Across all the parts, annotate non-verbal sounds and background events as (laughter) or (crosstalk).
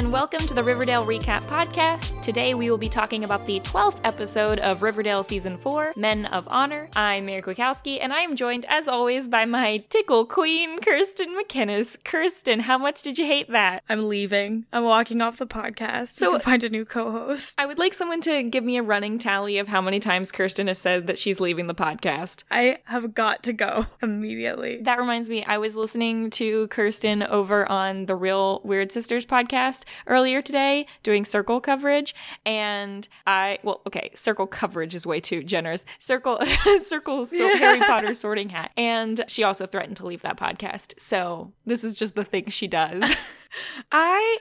And welcome to the Riverdale Recap Podcast. Today we will be talking about the 12th episode of Riverdale Season 4, Men of Honor. I'm Mary Kwiatkowski, and I am joined, as always, by my tickle queen, Kirsten McKinnis. Kirsten, how much did you hate that? I'm leaving. I'm walking off the podcast. So- So find a new co-host. I would like someone to give me a running tally of how many times Kirsten has said that she's leaving the podcast. I have got to go (laughs) immediately. That reminds me, I was listening to Kirsten over on the Real Weird Sisters podcast earlier today doing circle coverage. And I, well, okay, circle coverage is way too generous. Circle, (laughs) circle, so Harry Potter sorting hat. And she also threatened to leave that podcast. So this is just the thing she does. (laughs) I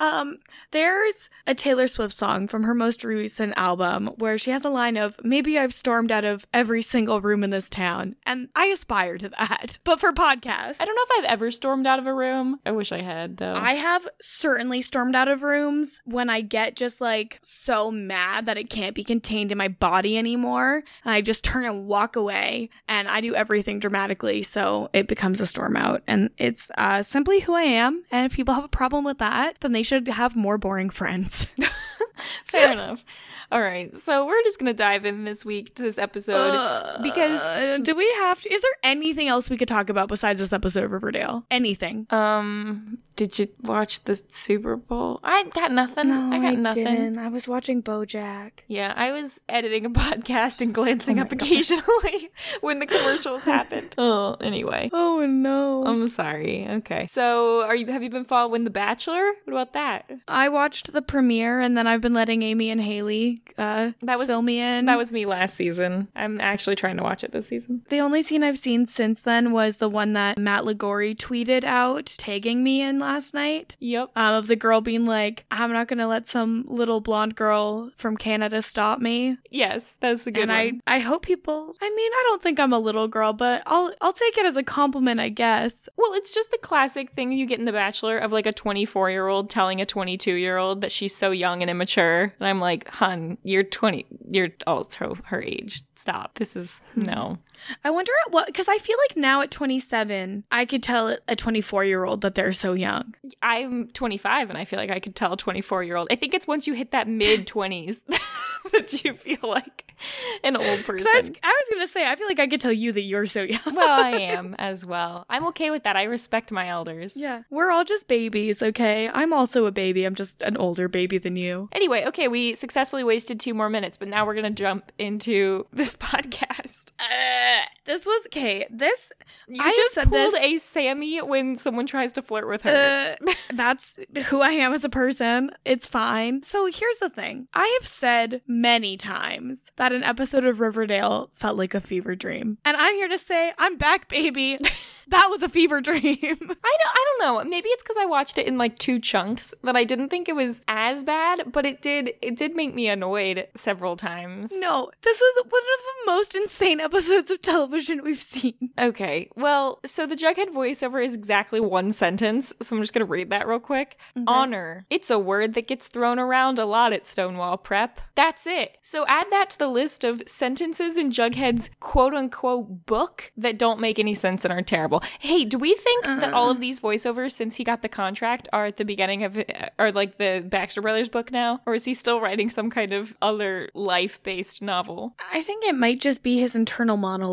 um there's a Taylor Swift song from her most recent album where she has a line of maybe I've stormed out of every single room in this town and I aspire to that. (laughs) But for podcasts I don't know if I've ever stormed out of a room. I wish I had, though. I have certainly stormed out of rooms when I get just like so mad that it can't be contained in my body anymore. I just turn and walk away and I do everything dramatically so it becomes a storm out. And it's uh, simply who I am. And if people have a problem with that, then they should have more boring friends. (laughs) (laughs) Fair enough. All right. So we're just going to dive in this week to this episode because Uh, do we have to? Is there anything else we could talk about besides this episode of Riverdale? Anything? Um, did you watch the Super Bowl? I got nothing. I got nothing. I was watching BoJack. Yeah, I was editing a (laughs) podcast and glancing Oh up occasionally (laughs) when the commercials happened. Oh, anyway. Oh no! I'm sorry. Okay. So, are you have you been following The Bachelor? What about that? I watched the premiere and then I've been letting Amy and Haley uh That was- fill me in. That was me last season. I'm actually trying to watch it this season. the only scene I've seen since then was the one that Matt Ligori tweeted out tagging me in last night. Yep. Um, of the girl being like, I'm not gonna let some little blonde girl from Canada stop me. Yes, that's a good and one. I, I hope people I mean, I don't think I'm a little girl, but I'll I'll take it as a compliment, I guess. Well, it's just the classic thing you get in The Bachelor of like a 24 year old telling a 22 year old that she's so young and immature. And I'm like, hun, you're 20, you're oh, also her age. Stop. This is no. I wonder at what because I feel like now at 27, I could tell a 24 year old that they're so young. I'm 25 and I feel like I could tell a 24 year old. I think it's once you hit that mid 20s (laughs) that you feel like an old (laughs) person. I was, I was gonna say, I feel like I could tell you that you're so young. well, I (laughs) am as well. I'm okay with that. I respect my elders. yeah, we're all just babies, okay? I'm also a baby. I'm just an older baby than you. Anyway, okay, we successfully wasted two more minutes, but now we're going to jump into this podcast. Uh, this was okay. This You I just said pulled this- a Sammy when someone tries to flirt with her. Uh, (laughs) that's who I am as a person. It's fine. So here's the thing I have said many times that an episode of Riverdale felt like a fever dream. And I'm here to say, I'm back, baby. (laughs) that was a fever dream. (laughs) I don't I don't know. Maybe it's cuz I watched it in like two chunks that I didn't think it was as bad, but it did it did make me annoyed several times. no, this was one of the most insane episodes of television we've seen. Okay. Well, so the Jughead voiceover is exactly one sentence, so I'm just going to read that real quick. Honor. It's a word that gets thrown around a lot at Stonewall Prep. That's it. So add that to the list of sentences in Jughead's quote unquote book that don't make any sense and are terrible. Hey, do we think that all of uh. these voiceovers since he got the contract are at the beginning of uh, are like the Baxter Brothers book now or is he still writing some kind of other life-based novel? I think it might just be his internal monologue,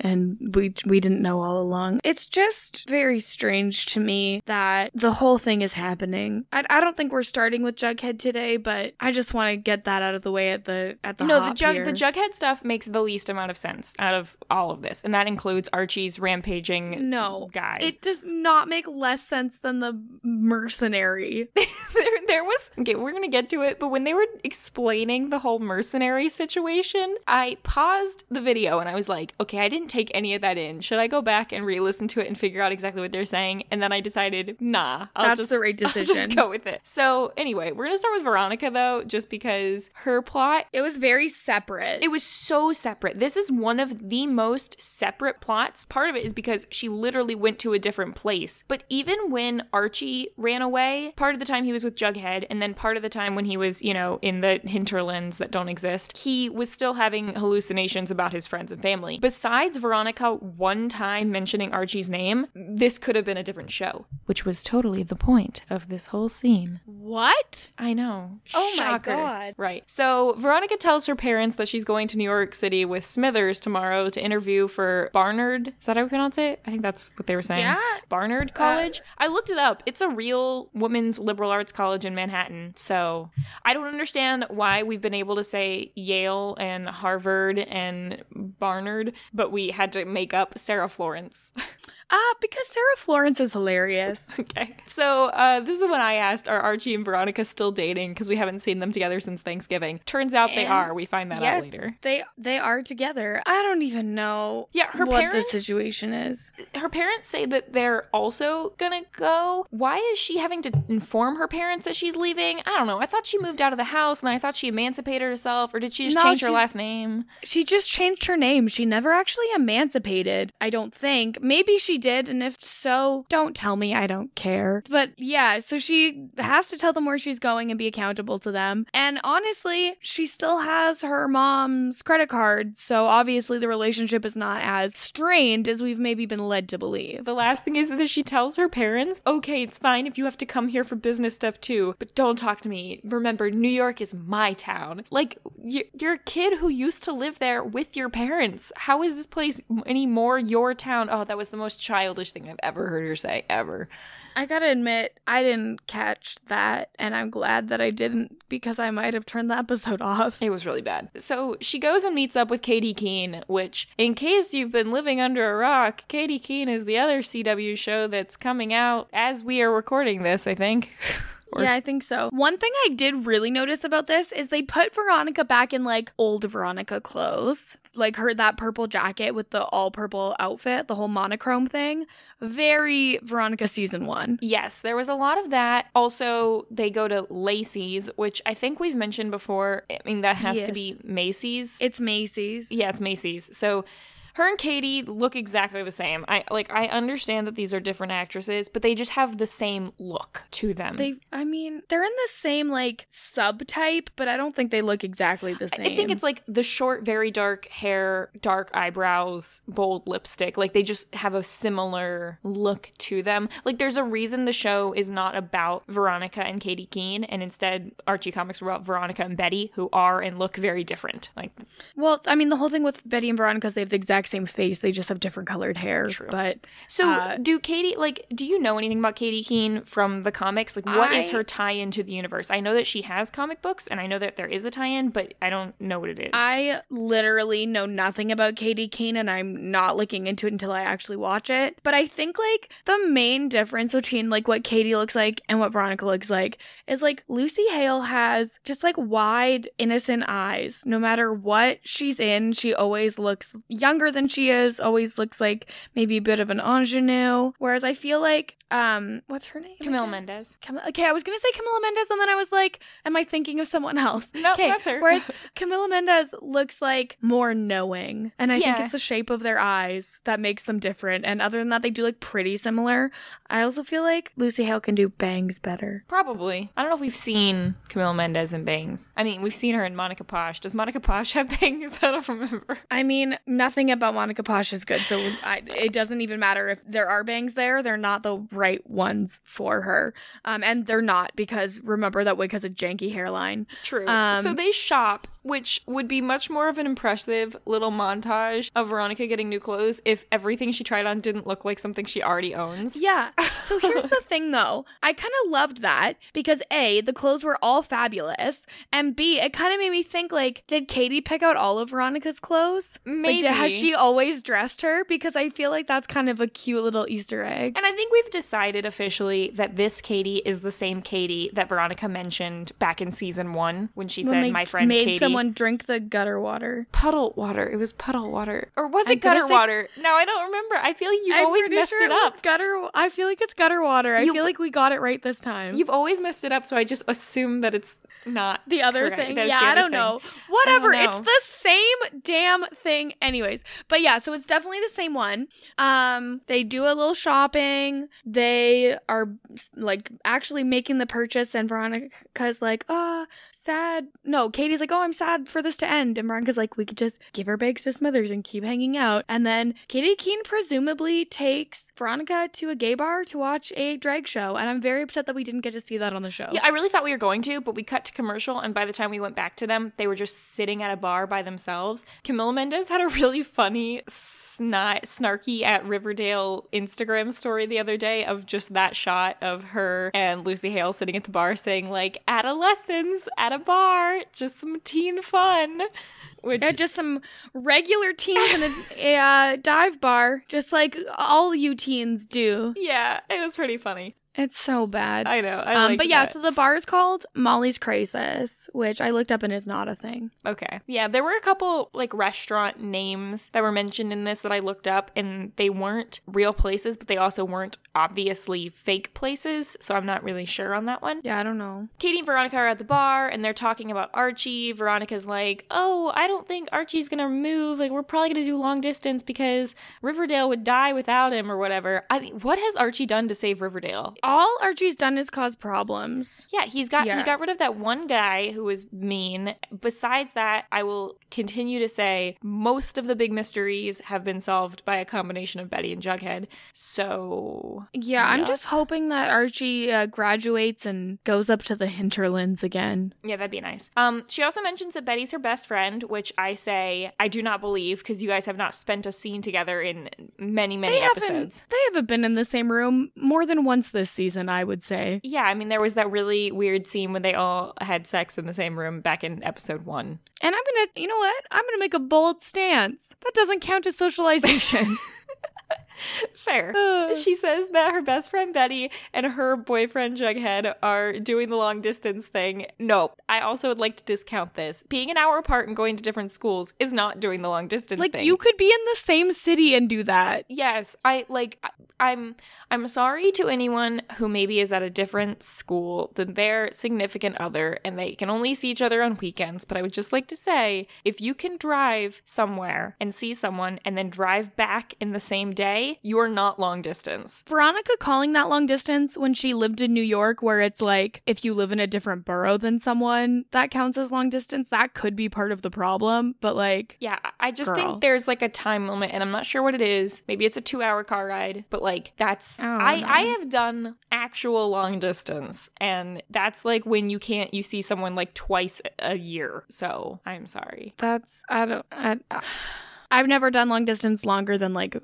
and we we didn't know all along. It's just very strange to me that the whole thing is happening. I, I don't think we're starting with Jughead today, but I just want to get that out of the way at the at the no, the jug here. the Jughead stuff makes the least amount of sense out of all of this, and that includes Archie's rampaging no guy. It does not make less sense than the mercenary. (laughs) there, there was okay. We're gonna get to it, but when they were explaining the whole mercenary situation, I paused the video and I was like, okay, I didn't take any of that in. Should I go back and re-listen to it and figure out exactly what they're saying? And then I decided, nah, I'll That's just the right (laughs) I'll decision. just go with it. So anyway, we're gonna start with Veronica though, just because her plot It was very separate. It was so separate. This is one of the most separate plots. Part of it is because she literally went to a different place. But even when Archie ran away, part of the time he was with Jughead. And then part of the time when he was, you know, in the hinterlands that don't exist, he was still having hallucinations about his friends and family. Besides Veronica one time mentioning Archie's name, this could have been a different show, which was totally the point of this whole scene. What? I know. Oh my God. Right. So Veronica tells her parents that she's going to New York City with Smithers tomorrow to interview for Barnard. Is that how we pronounce it? I think that's what they were saying. Yeah. Barnard uh, College. I looked it up. It's a real women's liberal arts college in Manhattan. So I don't understand why we've been able to say Yale and Harvard and Barnard, but we had to make up Sarah Florence. (laughs) Ah, because Sarah Florence is hilarious. (laughs) Okay. So uh, this is when I asked, are Archie and Veronica still dating? Because we haven't seen them together since Thanksgiving. Turns out they are. We find that out later. they they are together. I don't even know. Yeah, her what parents- the situation is. Her parents say that they're also gonna go. Why is she having to inform her parents that she's leaving? I don't know. I thought she moved out of the house and I thought she emancipated herself, or did she just No, change her last name? She just changed her name. She never actually emancipated. I don't think. Maybe she did, and if so, don't tell me. I don't care. But yeah, so she has to tell them where she's going and be accountable to them. And honestly, she still has her mom's credit card, so obviously the relationship is not as strained as we've maybe been led to believe. The last thing is that she tells her parents, okay, it's fine if you have to come here for business stuff too, but don't talk to me. Remember, New York is my town. Like, y- you're a kid who used to live there with your parents. How is this place any more your town? Oh, that was the most childish thing I've ever heard her say, ever. I gotta admit, I didn't catch that, and I'm glad that I didn't because I might have turned the episode (laughs) off. It was really bad. So she goes and meets up with Katy Keene, which, in case you've been living under a rock, Katy Keene is the other CW show that's coming out as we are recording this, I think. (laughs) Yeah, I think so. One thing I did really notice about this is they put Veronica back in like old Veronica clothes. Like her that purple jacket with the all purple outfit, the whole monochrome thing. Very Veronica season 1. Yes, there was a lot of that. Also, they go to Lacey's, which I think we've mentioned before. I mean, that has to be Macy's. It's Macy's. yeah, it's Macy's. So her and Katy look exactly the same. I like I understand that these are different actresses, but they just have the same look to them. They I mean, they're in the same like subtype, but I don't think they look exactly the same. I think it's like the short, very dark hair, dark eyebrows, bold lipstick. Like they just have a similar look to them. Like there's a reason the show is not about Veronica and Katy Keene, and instead Archie comics are about Veronica and Betty, who are and look very different. Like Well, I mean, the whole thing with Betty and Veronica is they have the exact same face. They just have different colored hair. True. But so. Uh, do Katy like? Do you know anything about Katy Keene from the comics? Like, what is I- her tie-in to the universe? I know that she has comic books, and I know that there is a tie-in, but I don't know what it is. I literally know nothing about Katy Keene and I'm not looking into it until I actually watch it. But I think like the main difference between like what Katy looks like and what Veronica looks like is like Lucy Hale has just like wide, innocent eyes. No matter what she's in, she always looks younger than she is, always looks like maybe a bit of an ingenue. Whereas I feel like um what's her name? Camille again? Mendes. Cam- okay, I was gonna say Camila Mendes, and then I was like, "Am I thinking of someone else?" No, okay, that's her. Whereas (laughs) Camila Mendes looks like more knowing, and I think it's the shape of their eyes that makes them different. And other than that, they do look pretty similar. I also feel like Lucy Hale can do bangs better. Probably. I don't know if we've seen Camille Mendes in bangs. I mean, we've seen her in Monica Posh. Does Monica Posh have (laughs) bangs? I don't remember. I mean, nothing about Monica Posh is good, so I, it doesn't even matter if there are bangs there. They're not the right ones for her, um, and they're not because remember that wig has a janky hairline. True. Um, so they shop, which would be much more of an impressive little montage of Veronica getting new clothes if everything she tried on didn't look like something she already owns. Yeah. So here's the thing though. I kind of loved that because A, the clothes were all fabulous, and B, it kind of made me think like, did Katy pick out all of Veronica's clothes? Maybe. Like, did- has she always dressed her? Because I feel like that's kind of a cute little Easter egg. And I think we've decided officially that this Katy is the same Katy that Veronica mentioned back in season one when she When said, they "My friend Katy." Someone drink the gutter water. puddle water. It was puddle water, or was I'm it gonna gutter say- water? No, I don't remember. I feel like you've I'm always messed sure it up. Gutter. I feel like it's gutter water. I You've- feel like we got it right this time. You've always messed it up, so I just assume that it's not the other correct. thing. That's yeah, I don't thing. know. Whatever. know. It's the same damn thing anyways. But yeah, so it's definitely the same one. Um they do a little shopping. They are like actually making the purchase and Veronica's like, "Oh, sad." No, Katy's like, "Oh, I'm sad for this to end." And Veronica's like, "We could just give our bags to Smithers and keep hanging out." And then Katy Keene presumably takes Veronica to a gay bar to watch a drag show, and I'm very upset that we didn't get to see that on the show. Yeah, I really thought we were going to, but we cut to commercial, and by the time we went back to them, they were just sitting at a bar by themselves. Camila Mendes had a really funny, snot, snarky at Riverdale Instagram story the other day of just that shot of her and Lucy Hale sitting at the bar saying, like, adolescents at a bar, just some teen fun. Which Yeah, just some regular teens in a, a uh, dive bar, just like all you teens do. yeah, it was pretty funny. It's so bad. I know. I um, but yeah, that. so the bar is called Molly's Crisis, which I looked up and is not a thing. Okay. Yeah, there were a couple like restaurant names that were mentioned in this that I looked up and they weren't real places, but they also weren't obviously fake places, so I'm not really sure on that one. Yeah, I don't know. Katy and Veronica are at the bar and they're talking about Archie. Veronica's like, "Oh, I don't think Archie's going to move. Like we're probably going to do long distance because Riverdale would die without him or whatever." I mean, what has Archie done to save Riverdale? All Archie's done is cause problems. Yeah, he's got Yeah. he got rid of that one guy who was mean. Besides that, I will continue to say most of the big mysteries have been solved by a combination of Betty and Jughead. So Yeah, I'm just hoping that Archie uh, graduates and goes up to the hinterlands again. yeah, that'd be nice. Um, she also mentions that Betty's her best friend, which I say I do not believe because you guys have not spent a scene together in many many They haven't, episodes. they haven't been in the same room more than once this season, I would say. Yeah, I mean there was that really weird scene when they all had sex in the same room back in episode one. And I'm gonna, you know what? I'm gonna make a bold stance. That doesn't count as socialization. (laughs) (laughs) Fair. Uh. she says that her best friend Betty and her boyfriend Jughead are doing the long distance thing. No, I also would like to discount this. Being an hour apart and going to different schools is not doing the long distance like thing. you could be in the same city and do that. Yes, I like I'm I'm sorry to anyone who maybe is at a different school than their significant other and they can only see each other on weekends, but I would just like to say if you can drive somewhere and see someone and then drive back in the same day, you're not long distance. Veronica calling that long distance when she lived in New York, where it's like if you live in a different borough than someone, that counts as long distance. That could be part of the problem, but like, Yeah, I- I just Girl. think there's like a time limit, and I'm not sure what it is. Maybe it's a two hour car ride, but like that's I I. I have done actual long distance, and that's like when you can't you see someone like twice a year. So I'm sorry. that's I don't. I, I've never done long distance longer than like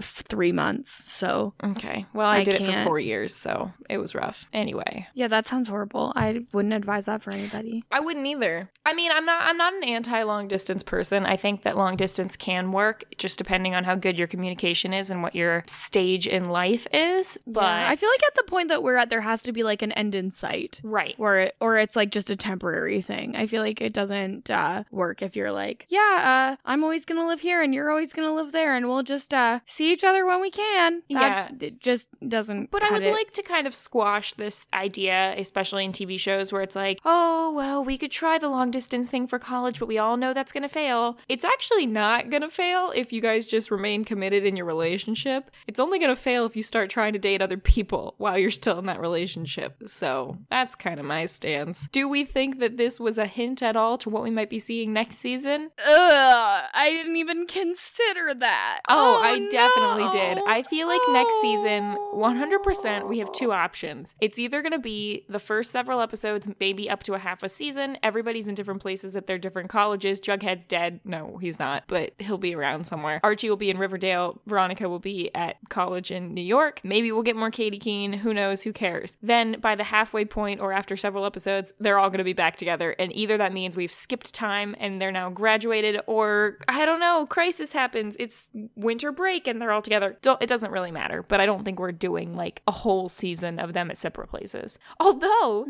three months. So Okay, well I, I did it for four years, so it was rough. Anyway, yeah, that sounds horrible. I wouldn't advise that for anybody. I wouldn't either. I mean, I'm not I'm not an anti long distance person. I think that long distance can work, just depending on how good your communication is and what your stage in life is. But Yeah, I feel like at the point that we're at, there has to be like an end in sight. right. Or it, or it's like just a temporary thing. I feel like it doesn't uh, work if you're like, yeah, uh, I'm always gonna live here and you're always gonna live there, and we'll just uh, see each other when we can. That, it just doesn't. But I would it. like to kind of squash this idea, especially in TV shows where it's like, oh, well, we could try the long distance thing for college, but we all know that's going to fail. It's actually not going to fail if you guys just remain committed in your relationship. It's only going to fail if you start trying to date other people while you're still in that relationship. So that's kind of my stance. Do we think that this was a hint at all to what we might be seeing next season? Ugh, I didn't even consider that. Oh, oh, I definitely did. I feel like next season, Oh. 100%, we have two oh. options. It's either going to be the first several episodes, maybe up to a half a season. Everybody's in different places at their different colleges. Jughead's dead. No, he's not, but he'll be around somewhere. Archie will be in Riverdale. Veronica will be at college in New York. Maybe we'll get more Katy Keene. Who knows? Who cares? Then by the halfway point or after several episodes, they're all going to be back together. And either that means we've skipped time and they're now graduated, or I don't know, crisis happens. It's winter break and they're all together. Don't, it doesn't really matter, but I don't think we're doing like a whole season of them at separate places. Although,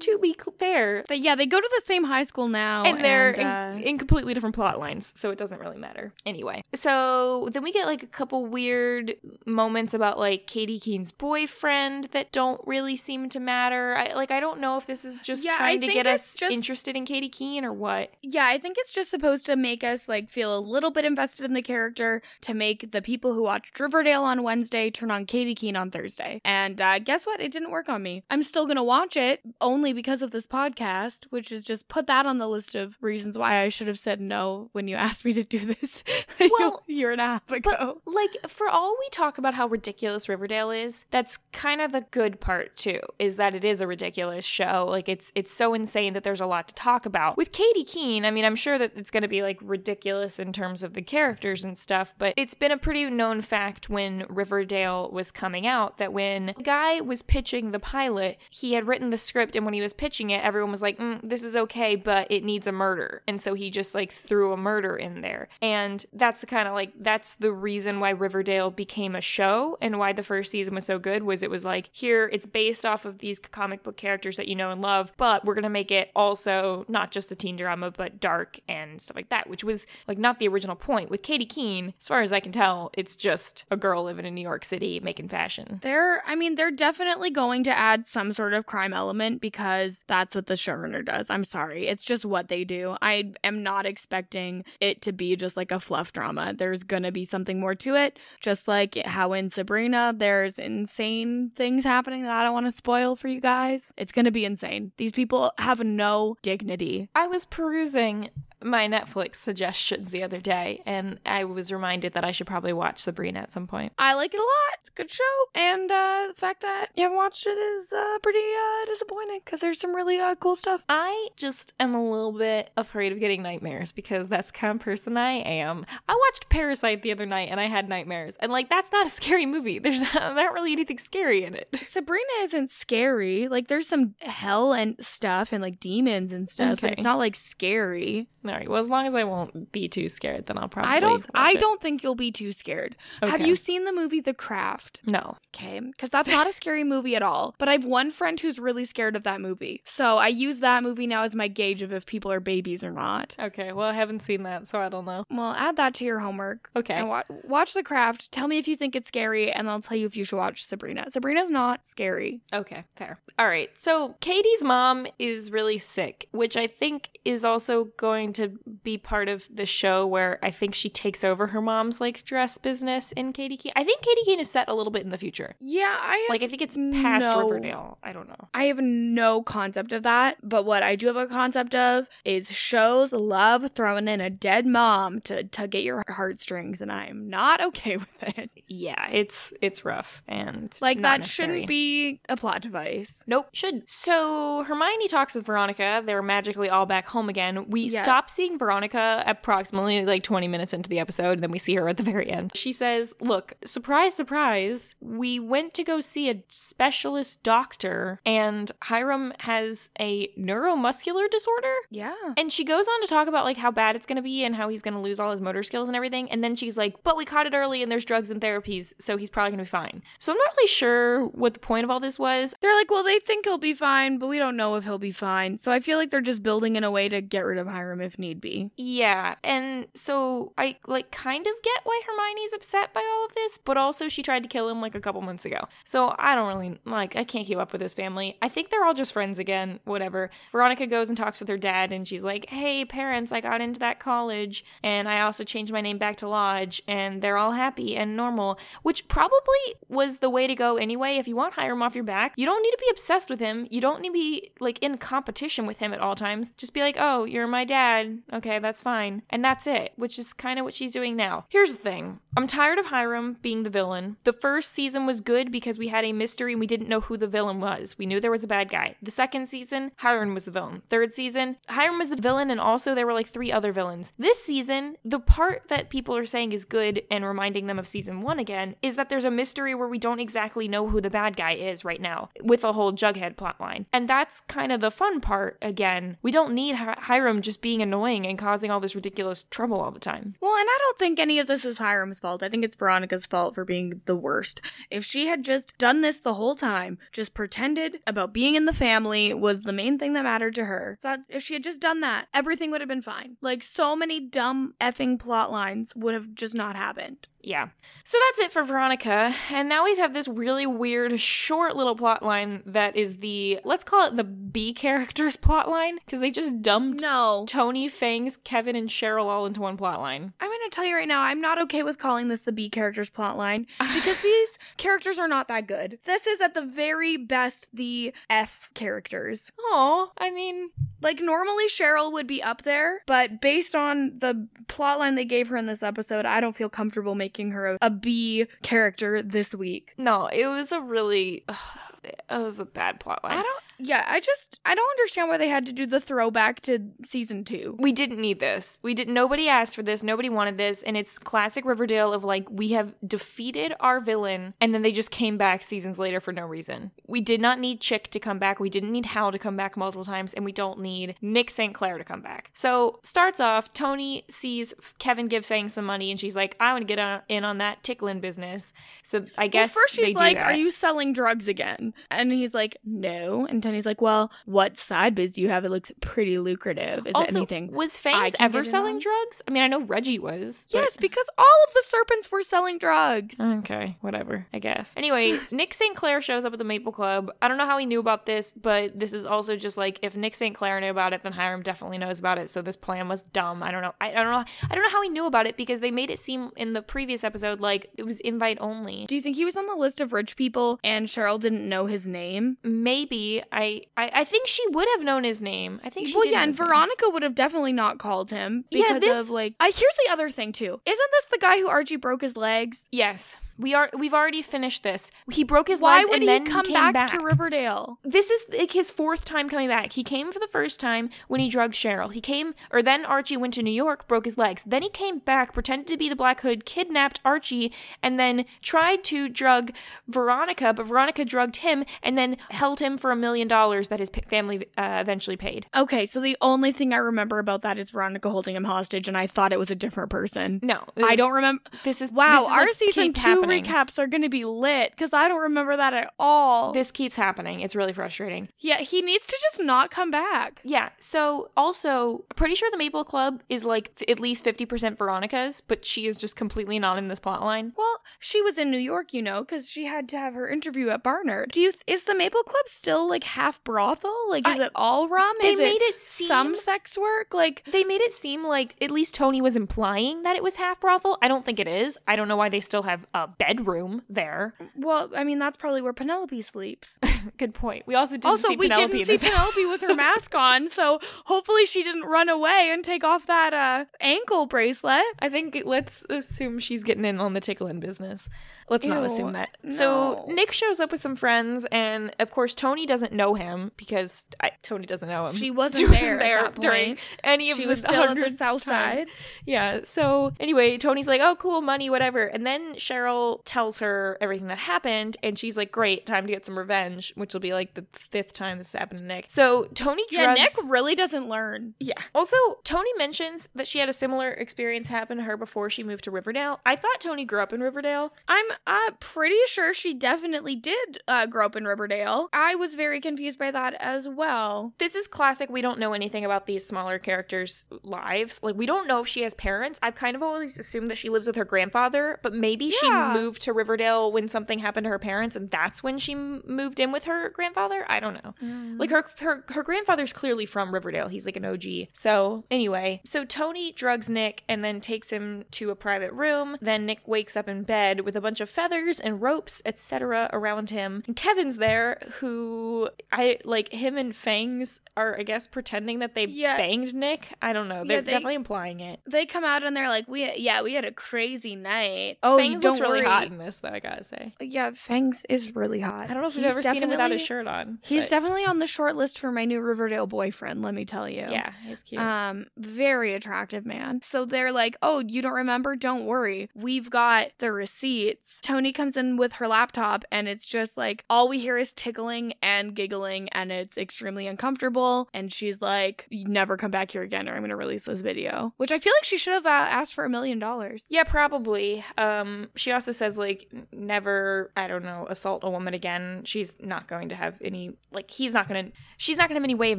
to be fair, But yeah, they go to the same high school now. and they're uh, in, in completely different plot lines, so it doesn't really matter. Anyway, so then we get like a couple weird moments about like Katy Keene's boyfriend that don't really seem to matter. I like I don't know if this is just Yeah, I trying to get us just- interested in Katy Keene or what. Yeah, I think it's just supposed to make us like feel a little bit invested in the character to make the people who watched Riverdale on Wednesday turn on Katy Keene on Thursday. And uh, guess what? It didn't work on me. I'm still gonna watch it only because of this podcast, which is just put that on the list of reasons why I should have said no when you (laughs) asked me to do this (laughs) Well, a year and a half ago. Like, for all we talk about how ridiculous Riverdale is, that's kind of the good part too, is that it is a ridiculous show. Like it's it's so insane that there's a lot to talk about. With Katy Keene, I mean, I'm sure that it's gonna be like ridiculous in terms of the characters and stuff, but it's been a pretty known fact when Riverdale was coming out that when guy was pitching the pilot, he had written the script and when he was pitching it, everyone was like, mm, this is okay, but it needs a murder. And so he just like threw a murder in there. And that's the kind of like that's the reason why Riverdale became a show and why the first season was so good was it was like here it's based off of these comic book characters that you know and love, but we're to make it also not just a teen drama but dark and stuff like that, which was like not the original point. With Katy Keene, as far as I can tell, it's just a girl living in New York City making fashion. They're, I mean, they're definitely going to add some sort of crime element because that's what the showrunner does. I'm sorry. It's just what they do. I am not expecting it to be just like a fluff drama. There's going to be something more to it. Just like how in Sabrina, there's insane things happening that I don't want to spoil for you guys. It's going to be insane. These people have no dignity. I was perusing my Netflix suggestions the other day and I was reminded that I should probably watch Sabrina at some point. I like it a lot. It's a good show. And uh, the fact that you haven't watched it is uh, pretty uh, disappointing because there's some really uh, cool stuff. I just am a little bit afraid of getting nightmares because that's the kind of person I am. I watched Parasite the other night and I had nightmares. And like that's not a scary movie. (laughs) There's not, not really anything scary in it. (laughs) Sabrina isn't scary. Like there's some hell and stuff and like demons and stuff. but It's not like scary. All right. Well, as long as I won't be too scared, then I'll probably. I don't I it. don't think you'll be too scared. Have you seen the movie The Craft? No. Okay, because that's not a scary movie at all. But I have one friend who's really scared of that movie. So I use that movie now as my gauge of if people are babies or not. Okay. Well, I haven't seen that, so I don't know. Well, add that to your homework. Okay. And wa- watch The Craft. Tell me if you think it's scary, and I'll tell you if you should watch Sabrina. Sabrina's not scary. Okay, fair. All right. So Katy's mom is really sick, which I think is also going to be part of the show where I think she takes over her mom's like dress business in Katy Keene. I think Katy Keene is set a little bit in the future. Yeah, I Like I think it's past No. Riverdale. I don't know. I have no concept of that, but what I do have a concept of is shows love throwing in a dead mom to tug at your heartstrings, and I'm not okay (laughs) with it. Yeah, it's it's rough and Like that necessary. shouldn't be a plot device. Nope, should. So Hermione talks with Veronica. They're magically all back home again. We Yeah. stop seeing Veronica approximately like 20 minutes into the episode, and then we see her at the very end. She says, Look, surprise, surprise, we went to go see a specialist doctor, and Hiram has a neuromuscular disorder. Yeah. And she goes on to talk about like how bad it's going to be and how he's going to lose all his motor skills and everything. And then she's like, "But we caught it early and there's drugs and therapies, so he's probably going to be fine." So I'm not really sure what the point of all this was. They're like, well, they think he'll be fine, but we don't know if he'll be fine. So I feel like they're just building in a way to get rid of Hiram if need be. Yeah, and so I like kind of get why Hermione's upset by all of this, but also she tried to kill him like a couple months ago. So I don't really like I can't keep up with his family. I think they're all just friends again, whatever. Veronica goes and talks with her dad and she's like, "Hey, parents, I got into that college and I also changed my name back to Lodge and they're all happy and normal," which probably was the way to go anyway. If you want Hiram off your back, you don't need to be obsessed with him. You don't need to be like in competition with him at all times. Just be like, "Oh, you're my dad. Okay, that's fine." And that's it, which is kind of what she's doing now. Here's the thing. I'm tired of Hiram being the villain. The first season was good because we had a mystery and we didn't know who the villain was. We knew there was a bad guy. The second season, Hiram was the villain. Third season, Hiram was the villain and also there were like three other villains. This season, the part that people are saying is good and reminding them of season 1 again is that there's a mystery where we don't exactly know who the bad guy is right now with a whole Jughead plotline. And that's kind of the fun part again. We don't need Hi- Hiram just being annoying and causing all this ridiculous trouble all the time. Well, and I don't think any of this is Hiram's fault. I think it's Veronica's fault for being the worst. If she had just done this the whole time, just pretended about being in the family was the main thing that mattered to her. That if she had just done that, everything would have been fine. Like so many dumb effing plot lines would have just not happened. Yeah. So that's it for Veronica. And now we have this really weird, short little plot line that is the, let's call it the B characters (laughs) plot line, because they just dumped No. Toni, Fangs, Kevin, and Cheryl all into one plot line. I'm going to tell you right now, I'm not okay with calling this the B characters plot line (laughs) because these characters are not that good. This is at the very best the F characters. Oh, I mean, Like normally Cheryl would be up there, but based on the plot line they gave her in this episode, I don't feel comfortable making her a B character this week. no, it was a really, (sighs) it was a bad plot line. I don't yeah, I just I don't understand why they had to do the throwback to season 2. we didn't need this. We did nobody asked for this, nobody wanted this, and it's classic Riverdale of like we have defeated our villain and then they just came back seasons later for no reason. We did not need Chick to come back, we didn't need Hal to come back multiple times, and we don't need Nick St. Clair to come back. So starts off, Toni sees Kevin give Fang some money and she's like, I want to get on, in on that tickling business. So I guess well, first she's like. "Are you selling drugs again?" And he's like, "No." And Toni's like, "Well, what side biz do you have? It looks pretty lucrative. Is also, it anything?" was Fangs ever selling on? drugs? I mean, I know Reggie was. but- Yes, because all of the serpents were selling drugs. Okay, whatever, I guess. Anyway, Nick St. Clair shows up at the Maple Club. I don't know how he knew about this, but this is also just like if Nick St. Clair knew about it, then Hiram definitely knows about it. So this plan was dumb. I don't know. I, I don't know. I don't know how he knew about it because they made it seem in the previous episode like it was invite only. Do you think he was on the list of rich people and Cheryl didn't know his name? Maybe I, I I think she would have known his name. I think she well, yeah, and his name. Veronica would have definitely not called him Yeah, because this- of like. I here's the other thing too. Isn't this the guy who Archie broke his legs? Yes, we are. We've already finished this. He broke his Why legs would and he then come came back, back to Riverdale? this is like his fourth time coming back. He came for the first time when he drugged Cheryl. He came, or then Archie went to New York, broke his legs. Then he came back, pretended to be the Black Hood, kidnapped Archie, and then tried to drug Veronica, but Veronica drugged him and then held him for a million dollars that his p- family uh, eventually paid. Okay, so the only thing I remember about that is Veronica holding him hostage, and I thought it was a different person. No, it I don't remember. This is Wow, this is, our like, season keep two happening. Recaps are going to be lit because I don't remember that at all. This keeps happening. It's really frustrating. yeah, he needs to just not come back. Yeah. So also, pretty sure the Maple Club is like f- at least fifty percent Veronica's, but she is just completely not in this plot line. Well, she was in New York, you know, because she had to have her interview at Barnard. Do you is the Maple Club still like half brothel? Like, is I- it all rum? They is made it seem some sex work. Like, they made it seem like at least Toni was implying that it was half brothel. I don't think it is. I don't know why they still have a bedroom there. well, I mean, that's probably where Penelope sleeps. (laughs) Good point. We also didn't also, see we Penelope didn't see. (laughs) Penelope with her mask on, so hopefully she didn't run away and take off that uh ankle bracelet. I think let's assume she's getting in on the tickling business. Let's not assume that. So. Nick shows up with some friends, and of course Toni doesn't know him because I, Toni doesn't know him. She (laughs) wasn't there at that during point. any of She the was still at the hundreds south side. Yeah. So anyway, Toni's like, "Oh, cool, money, whatever." And then Cheryl tells her everything that happened, and she's like, "Great, time to get some revenge," which will be like the fifth time this has happened to Nick. So Toni Yeah. Nick really doesn't learn. Yeah. Also, Toni mentions that she had a similar experience happen to her before she moved to Riverdale. I thought Toni grew up in Riverdale. I'm uh, pretty sure she definitely did uh, grow up in Riverdale. I was very confused by that as well. This is classic. We don't know anything about these smaller characters' lives. Like, we don't know if she has parents. I've kind of always assumed that she lives with her grandfather, but maybe Yeah. she moved to Riverdale when something happened to her parents, and that's when she m- moved in with her grandfather. I don't know. Like her, her her grandfather's clearly from Riverdale. He's like an OG. So anyway, so Toni drugs Nick and then takes him to a private room. Then Nick wakes up in bed with a bunch of feathers and ropes, etc., around him. And Kevin's there, who I like him and Fangs are, I guess, pretending that they Yeah. banged Nick. I don't know. They're Yeah, they- definitely implying it. They come out and they're like, "We yeah, we had a crazy night." Oh, Fangs looks really worry. hot in this, though. I gotta say. Yeah, Fangs is really hot. I don't know if you've ever seen him without a definitely- shirt on. He's but definitely on the short list for my new Riverdale boyfriend. Let me tell you. yeah, he's cute. Um, very attractive man. So they're like, "Oh, you don't remember? Don't worry. We've got the receipts minutes, Toni comes in with her laptop and it's just like all we hear is tickling and giggling and it's extremely uncomfortable. And she's like, "You never come back here again or I'm going to release this video. Which I feel like she should have uh, asked for a million dollars. Yeah, probably. Um, she also says like never, I don't know, assault a woman again. She's not going to have any like he's not going to she's not going to have any way of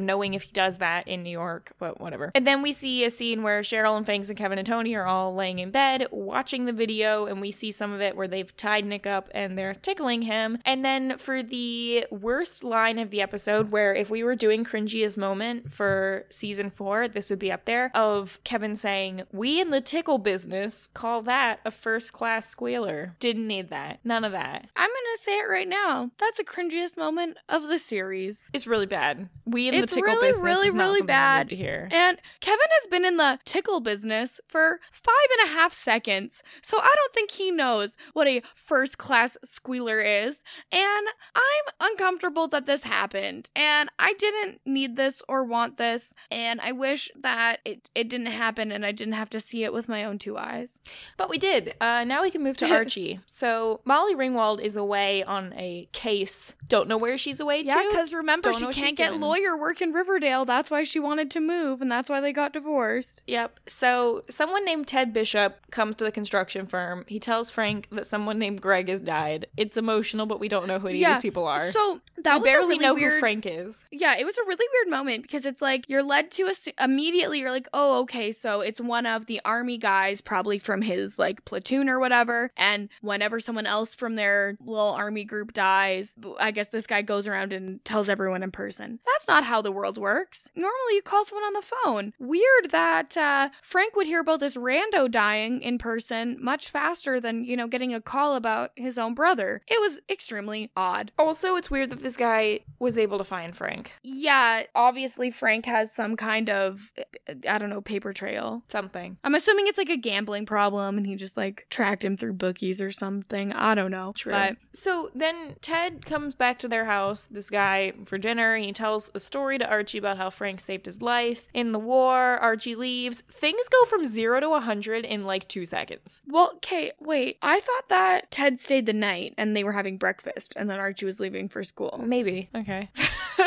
knowing if he does that in New York, but whatever. And then we see a scene where Cheryl and Fangs and Kevin and Toni are all laying in bed watching the video and we see some of it where they've tied Nick up and they're tickling him. And then for the worst line of the episode where if we were doing cringiest moment for season 4, this would be up there of Kevin saying, "We in the tickle business call that a first class squealer." Didn't need that. None of that. I'm going to say it right now. That's the cringiest moment of the series. It's really bad. We in It's the tickle really, business really, is not really something I need bad. to hear. And Kevin has been in the tickle business for five and a half seconds, so I don't think he knows what a first class squealer is. And I'm uncomfortable that this happened. And I didn't need this or want this. And I wish that it, it didn't happen and I didn't have to see it with my own two eyes. But we did. Uh, now we can move to (laughs) Archie. so Molly Ringwald is away on a case. Don't know where she's away Yeah, to. because remember, Don't she can't get doing. lawyer work in Riverdale. That's why she wanted to move, and that's why they got divorced. Yep. So someone named Ted Bishop comes to the construction firm. He tells Frank that someone named Greg has died. It's emotional, but we don't know who any of these people are. So that we was a barely really know weird, who Frank is. Yeah, it was a really weird moment because it's like you're led to assu- immediately. You're like, oh, okay, so it's one of the army guys, probably from his like platoon or whatever. And whenever someone else from their little army group dies, I guess this guy goes around and tells everyone in person. That's not how the world works. Normally, you call someone on the phone. Weird that uh, Frank would hear about this rando dying in person much faster than you know getting a call about his own brother. It was extremely odd. Also, it's weird that this guy was able to find Frank. Yeah, obviously Frank has some kind of I don't know paper trail. Something. I'm assuming it's like a gambling problem and he just like tracked him through bookies or something. I don't know. True. But so then Ted comes back to their house, this guy, for dinner. He tells a story to Archie about how Frank saved his life. In the war, Archie leaves. Things go from zero to 100 in like two seconds. well, okay, wait. I thought that Ted stayed the night and they were having breakfast and then Archie was leaving for school. Maybe. Okay. (laughs)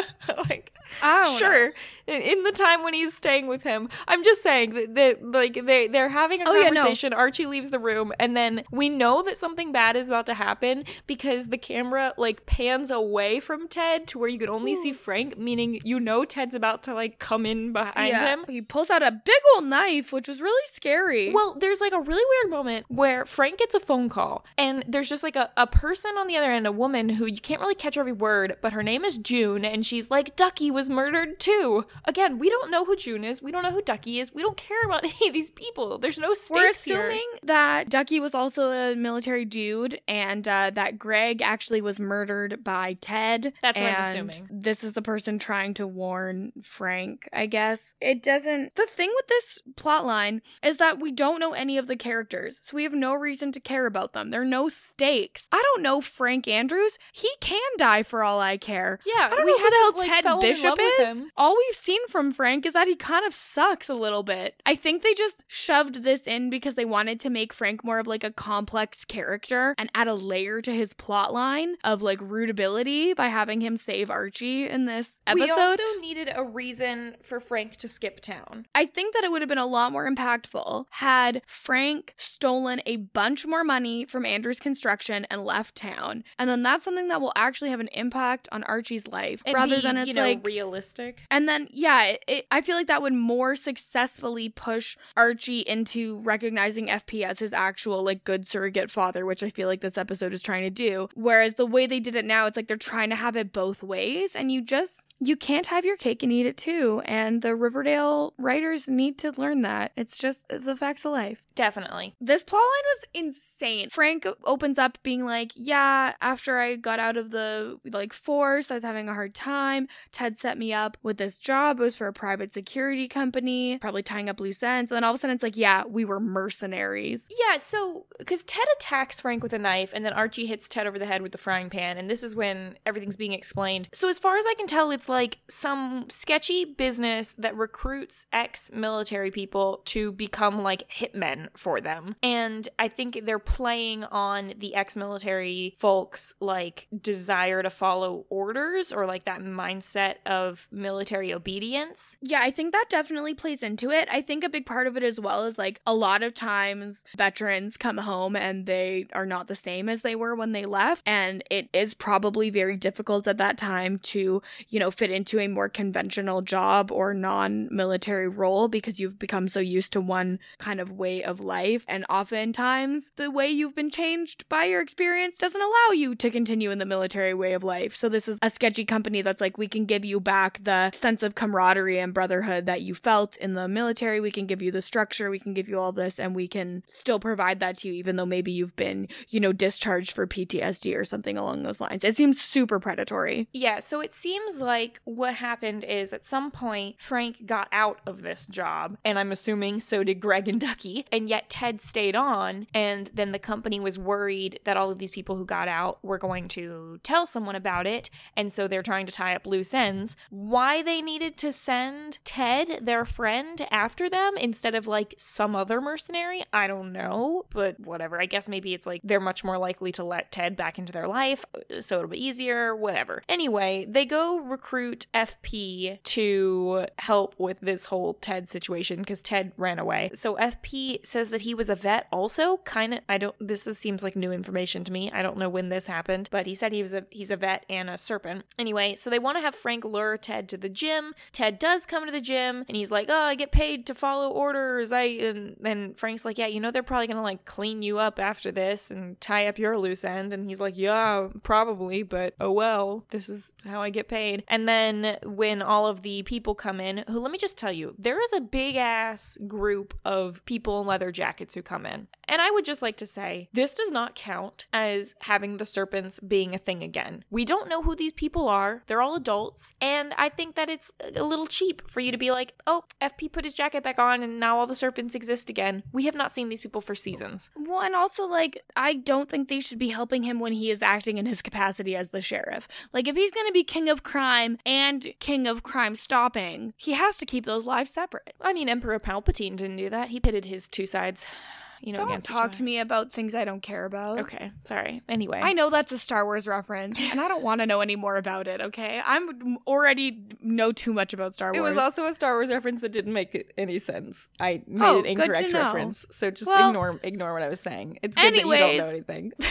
like, I don't know. sure. In, in the time when he's staying with him, I'm just saying that, that like they they're having a Oh, yeah, no. conversation. Archie leaves the room, and then we know that something bad is about to happen because the camera like pans away from Ted to where you can only see Frank, meaning you know Ted's about to like come in behind Yeah. him. He pulls out a big old knife, which was really scary. Well, there's like a really weird moment where Frank gets a phone call, and there's just like a, a person on the other end, a woman who you can't really catch every word, but her name is June, and she's like, Ducky was murdered too. Again, we don't know who June is. We don't know who Ducky is. We don't care about (laughs) any of these people. There's no stakes We're here. assuming that Ducky was also a military dude and uh, that Greg actually was murdered by Ted. That's what I'm assuming. This is the person trying to warn Frank, I guess. It doesn't. The thing with this plot line is that we don't know any of the characters, so we have no reason to care about them. There are no stakes. I don't know Frank Andrews. He can die for all I care. Yeah, I don't we know who the hell like, Ted Bishop is. All we've seen from Frank is that he kind of sucks a little bit. I think they just shoved this in because they wanted to make Frank more of like a complex character and add a layer to his plot line of like rootability by having him save Archie in this episode. We also needed a reason for Frank to skip town. I think that it would have been a lot more impactful had Frank stolen a bunch more money from Andrews Construction and left town. And then that's something that will actually have an impact on Archie's life And rather be, than it's you know, like realistic. and then, yeah, it, it, I feel like that would more successfully push Archie into recognizing FP as his actual, like, good surrogate father, which I feel like this episode is trying to do. Whereas the way they did it now, it's like they're trying to have it both ways, and you just, you can't have your cake and eat it too. And the Riverdale writers need to learn that. It's just the facts of life. Definitely. This plotline was insane. Frank opens up being like, "Yeah, after I got out of the like force, I was having a hard time. Ted set me up with this job. It was for a private security company, probably tying up loose ends." And then all of a sudden, it's like, "Yeah, we were mercenaries." Yeah, so because Ted attacks Frank with a knife, and then Archie hits Ted over the head with the frying pan, and this is when everything's being explained. So, as far as I can tell, it's like some sketchy business that recruits ex military people to become like hitmen for them. And I think they're playing playing on the ex-military folks like desire to follow orders or like that mindset of military obedience. Yeah, I think that definitely plays into it. I think a big part of it as well is like a lot of times veterans come home and they are not the same as they were when they left. And it is probably very difficult at that time to, you know, fit into a more conventional job or non military role because you've become so used to one kind of way of life. And oftentimes the way you've been changed by your experience doesn't allow you to continue in the military way of life. So this is a sketchy company that's like, we can give you back the sense of camaraderie and brotherhood that you felt in the military. We can give you the structure, we can give you all this, and we can still provide that to you, even though maybe you've been, you know, discharged for PTSD or something along those lines. It seems super predatory. Yeah, so it seems like what happened is at some point Frank got out of this job, and I'm assuming so did Greg and Ducky, and yet Ted stayed on, and then the company was worried that all of these people who got out were going to tell someone about it, and so they're trying to tie up loose ends. Why they needed to send Ted, their friend, after them instead of like some other mercenary, I don't know, but whatever. I guess maybe it's like they're much more likely to let Ted back into their life, so it'll be easier, whatever. Anyway, they go recruit FP to help with this whole Ted situation because Ted ran away. So FP says that he was a vet also, kind of I don't this is, seems like new information to me. I don't know when this happened, but he said he was a he's a vet and a serpent. Anyway, so they want to have Frank lure Ted to the gym. Ted does come to the gym and he's like, "Oh, I get paid to follow orders." I and then Frank's like, "Yeah, you know they're probably to like clean you up after this and tie up your loose end." And he's like, "Yeah, probably, but oh well, this is how I get paid." And then when all of the people come in, who let me just tell you, there is a big ass group of people in leather jackets who come in. And I would just like to say, this does not count as having the serpents being a thing again. We don't know who these people are. They're all adults. And I think that it's a little cheap for you to be like, oh, FP put his jacket back on and now all the serpents exist again. We have not seen these people for seasons. Well, and also, like, I don't think they should be helping him when he is acting in his capacity as the sheriff. Like, if he's going to be king of crime and king of crime stopping, he has to keep those lives separate. I mean, Emperor Palpatine didn't do that. He pitted his two sides you know, don't against talk to me about things I don't care about. Okay, sorry. Anyway, I know that's a Star Wars reference, and I don't want to know any more about it. Okay, I'm already know too much about Star Wars. It was also a Star Wars reference that didn't make any sense. I made oh, an incorrect reference, so just well, ignore ignore what I was saying. It's good anyways, that you don't know anything. (laughs)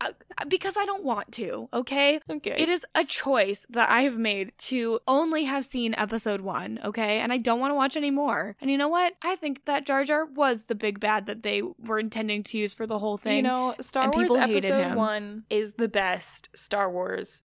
Uh, because I don't want to, okay? Okay. It is a choice that I have made to only have seen episode one, okay? And I don't want to watch any more. And you know what? I think that Jar Jar was the big bad that they were intending to use for the whole thing. You know, Star Wars episode one is the best Star Wars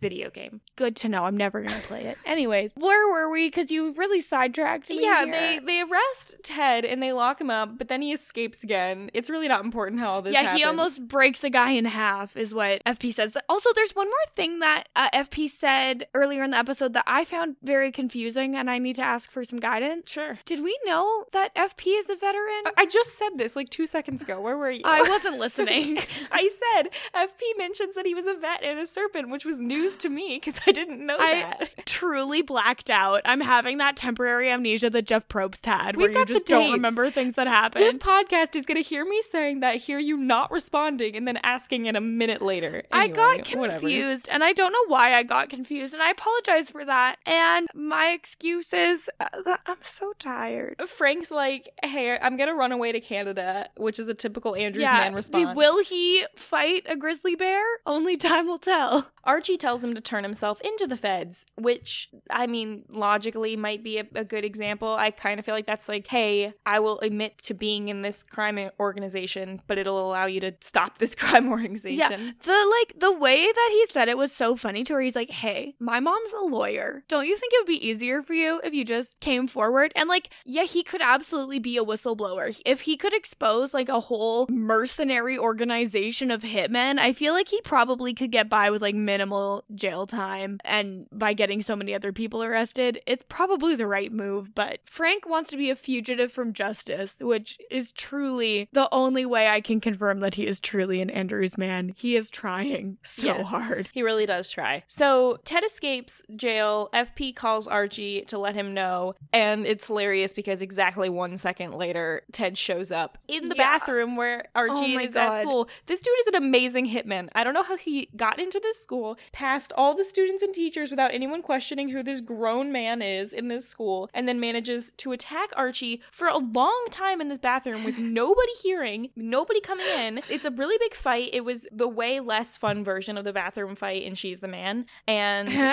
video game. Good to know. I'm never gonna play it. Anyways, where were we? Because you really sidetracked me. Yeah, here. they they arrest Ted and they lock him up, but then he escapes again. It's really not important how all this. Yeah, happens. he almost breaks a guy in half, is what FP says. Also, there's one more thing that uh, FP said earlier in the episode that I found very confusing, and I need to ask for some guidance. Sure. Did we know that FP is a veteran? I just said this like two seconds ago. Where were you? I wasn't listening. (laughs) I said FP mentions that he was a vet and a serpent, which was news news to me because I didn't know I that. (laughs) truly blacked out. I'm having that temporary amnesia that Jeff Probst had, We've where you just don't remember things that happened. This podcast is going to hear me saying that, hear you not responding, and then asking it a minute later. Anyway, I got confused, whatever. and I don't know why I got confused, and I apologize for that. And my excuse is uh, that I'm so tired. Frank's like, "Hey, I'm gonna run away to Canada," which is a typical Andrews yeah, man response. Will he fight a grizzly bear? Only time will tell. Archie tells him to turn himself into the feds, which I mean, logically might be a, a, good example. I kind of feel like that's like, hey, I will admit to being in this crime organization, but it'll allow you to stop this (laughs) crime organization. Yeah, the like the way that he said it was so funny to where he's like, hey, my mom's a lawyer. Don't you think it would be easier for you if you just came forward? And like, yeah, he could absolutely be a whistleblower. If he could expose like a whole mercenary organization of hitmen, I feel like he probably could get by with like minimal jail time and by getting so many other people arrested, it's probably the right move. But Frank wants to be a fugitive from justice, which is truly the only way I can confirm that he is truly an Andrews man. He is trying so Yes. hard. He really does try. So Ted escapes jail. FP calls Archie to let him know. And it's hilarious because exactly one second later, Ted shows up in the Yeah. bathroom where Archie Oh is at school. This dude is an amazing hitman. I don't know how he got into this school, passed all the students and teachers without anyone questioning who this grown man is in this school, and then manages to attack Archie for a long time in this bathroom with (sighs) nobody hearing, nobody coming in. It's a really big fight. It was the way less fun version of the bathroom fight in She's the Man. And (laughs)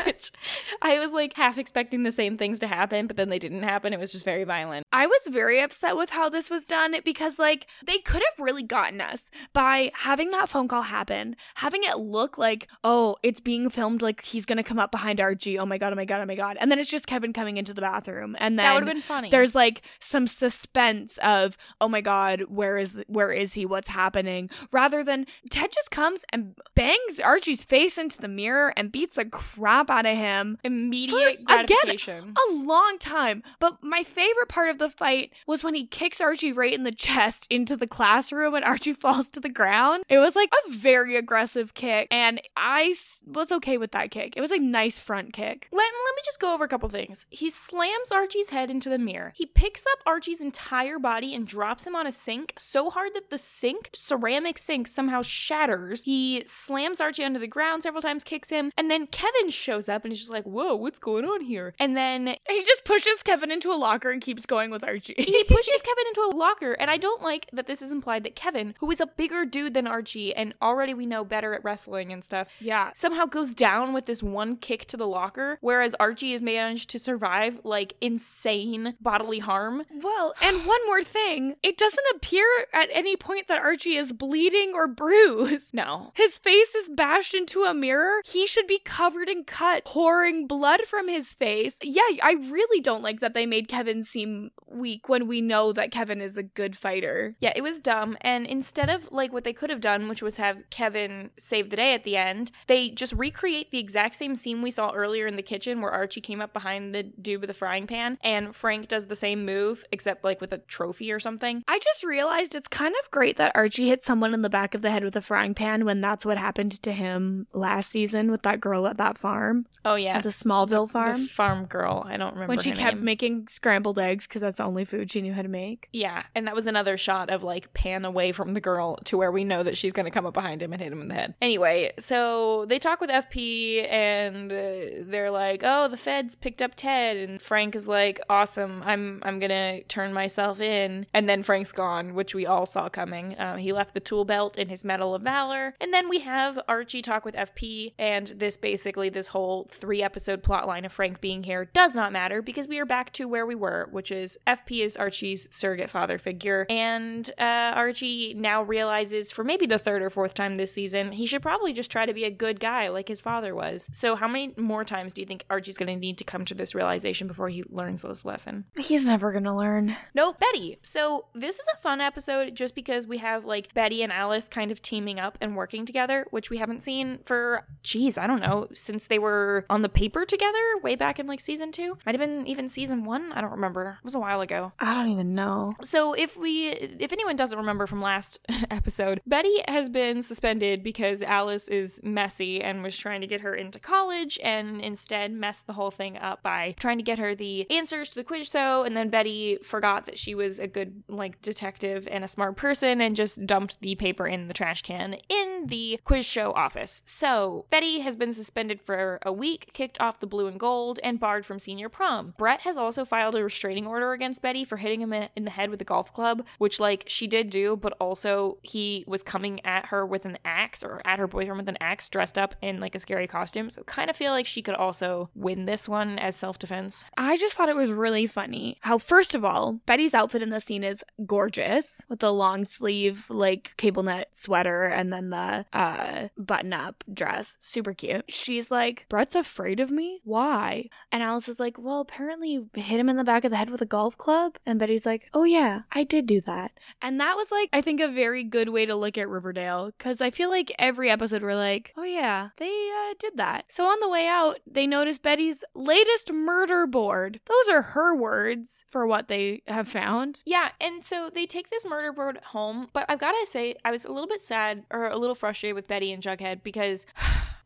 (laughs) which I was like half expecting the same things to happen, but then they didn't happen. It was just very violent. I was very upset with how this was done because, like, they could have really gotten us by having that phone call happen, having it look like, oh, it's being filmed like he's gonna come up behind Archie. Oh my god, oh my god, oh my god. And then it's just Kevin coming into the bathroom. And then that would have been funny. there's like some suspense of, oh my god, where is where is he? What's happening? Rather than Ted just comes and bangs Archie's face into the mirror and beats the crap out of him immediate for- again, gratification. a long time. But my favorite part of the fight was when he kicks Archie right in the chest into the classroom and Archie (laughs) falls to the ground. It was like a very aggressive kick, and I was okay with that kick. It was a nice front kick. Let, let me just go over a couple things. He slams Archie's head into the mirror. He picks up Archie's entire body and drops him on a sink so hard that the sink, ceramic sink, somehow shatters. He slams Archie onto the ground several times, kicks him, and then Kevin shows up and is just like, Whoa, what's going on here? And then He just pushes Kevin into a locker and keeps going with Archie. he (laughs) pushes Kevin into a locker, and I don't like that this is implied that Kevin, who is a bigger dude than Archie and already we know better at wrestling and stuff, yeah. somehow goes down with this one kick to the locker, whereas Archie has managed to survive like insane bodily harm. Well, and one more thing. It doesn't appear at any point that Archie is bleeding or bruised. No. His face is bashed into a mirror. He should be covered in cut, pouring blood from his face. Yeah, I really don't like that they made Kevin seem weak when we know that Kevin is a good fighter. Yeah, it was dumb. And instead of like what they could have done, which was have Kevin save the day at the end, they just recreate the exact same scene we saw earlier in the kitchen where Archie came up behind the dude with the frying pan and Frank does the same move, except like with a trophy or something. I just realized it's kind of great that Archie hit someone in the back of the head with a frying pan when that's what happened to him last season with that girl at that farm, Oh yes. the Smallville farm. The farm girl. I don't remember when she kept name. making scrambled eggs because that's the only food she knew how to make. Yeah, and that was another shot of like pan away from the girl to where we know that she's going to come up behind him and hit him in the head. Anyway, so they talk with FP and uh, they're like, "Oh, the feds picked up Ted." And Frank is like, "Awesome. I'm I'm going to turn myself in." And then Frank's gone, which we all saw coming. Uh, he left the tool belt in his medal of valor. And then we have Archie talk with FP and this basically this whole 3 episode plot line of Frank being here does not matter because we are back to where we were, which is FP is Archie's surrogate father figure. And uh, Archie now realizes for maybe the third or fourth time this season, he should probably just try to be a good guy like his father was. So, how many more times do you think Archie's going to need to come to this realization before he learns this lesson? He's never gonna learn. No, Betty. So this is a fun episode just because we have like Betty and Alice kind of teaming up and working together, which we haven't seen for, geez, I don't know, since they were on the paper together way back in like season two. Might have been even season one. I don't remember. It was a while ago. I don't even know. So if we if anyone doesn't remember from last (laughs) episode, Betty has been suspended because Alice is messy and was trying to get her into college and instead messed the whole thing up by trying to get her the answers to the quiz show and then Betty forgot that she was a good like detective and a smart person and just dumped the paper in the trash can in the quiz show office. So Betty has been suspended for a week, kicked off the blue and gold, and barred from senior prom. Brett has also filed a restraining order against Betty for hitting him in in the head with a golf club, which like she did do, but also he was coming at her with an axe or at her boyfriend with an axe dressed up in like a scary costume. So kind of feel like she could also win this one as self-defense. I just thought it was really funny how, first of all, Betty's outfit in the scene is gorgeous with the long sleeve, like cable net sweater and then the uh, button up dress. Super cute. She's like, Brett's afraid of me? Why? And Alice is like, Well, apparently you hit him in the back of the head with a golf club. And Betty's like, Oh, yeah, I did do that. And that was like, I think, a very good way to look at Riverdale because I feel like every episode we're like, oh yeah, they uh, did that. So on the way out, they notice Betty's latest murder board. Those are her words for what they have found. Yeah, and so they take this murder board home, but I've got to say, I was a little bit sad or a little frustrated with Betty and Jughead because. (sighs)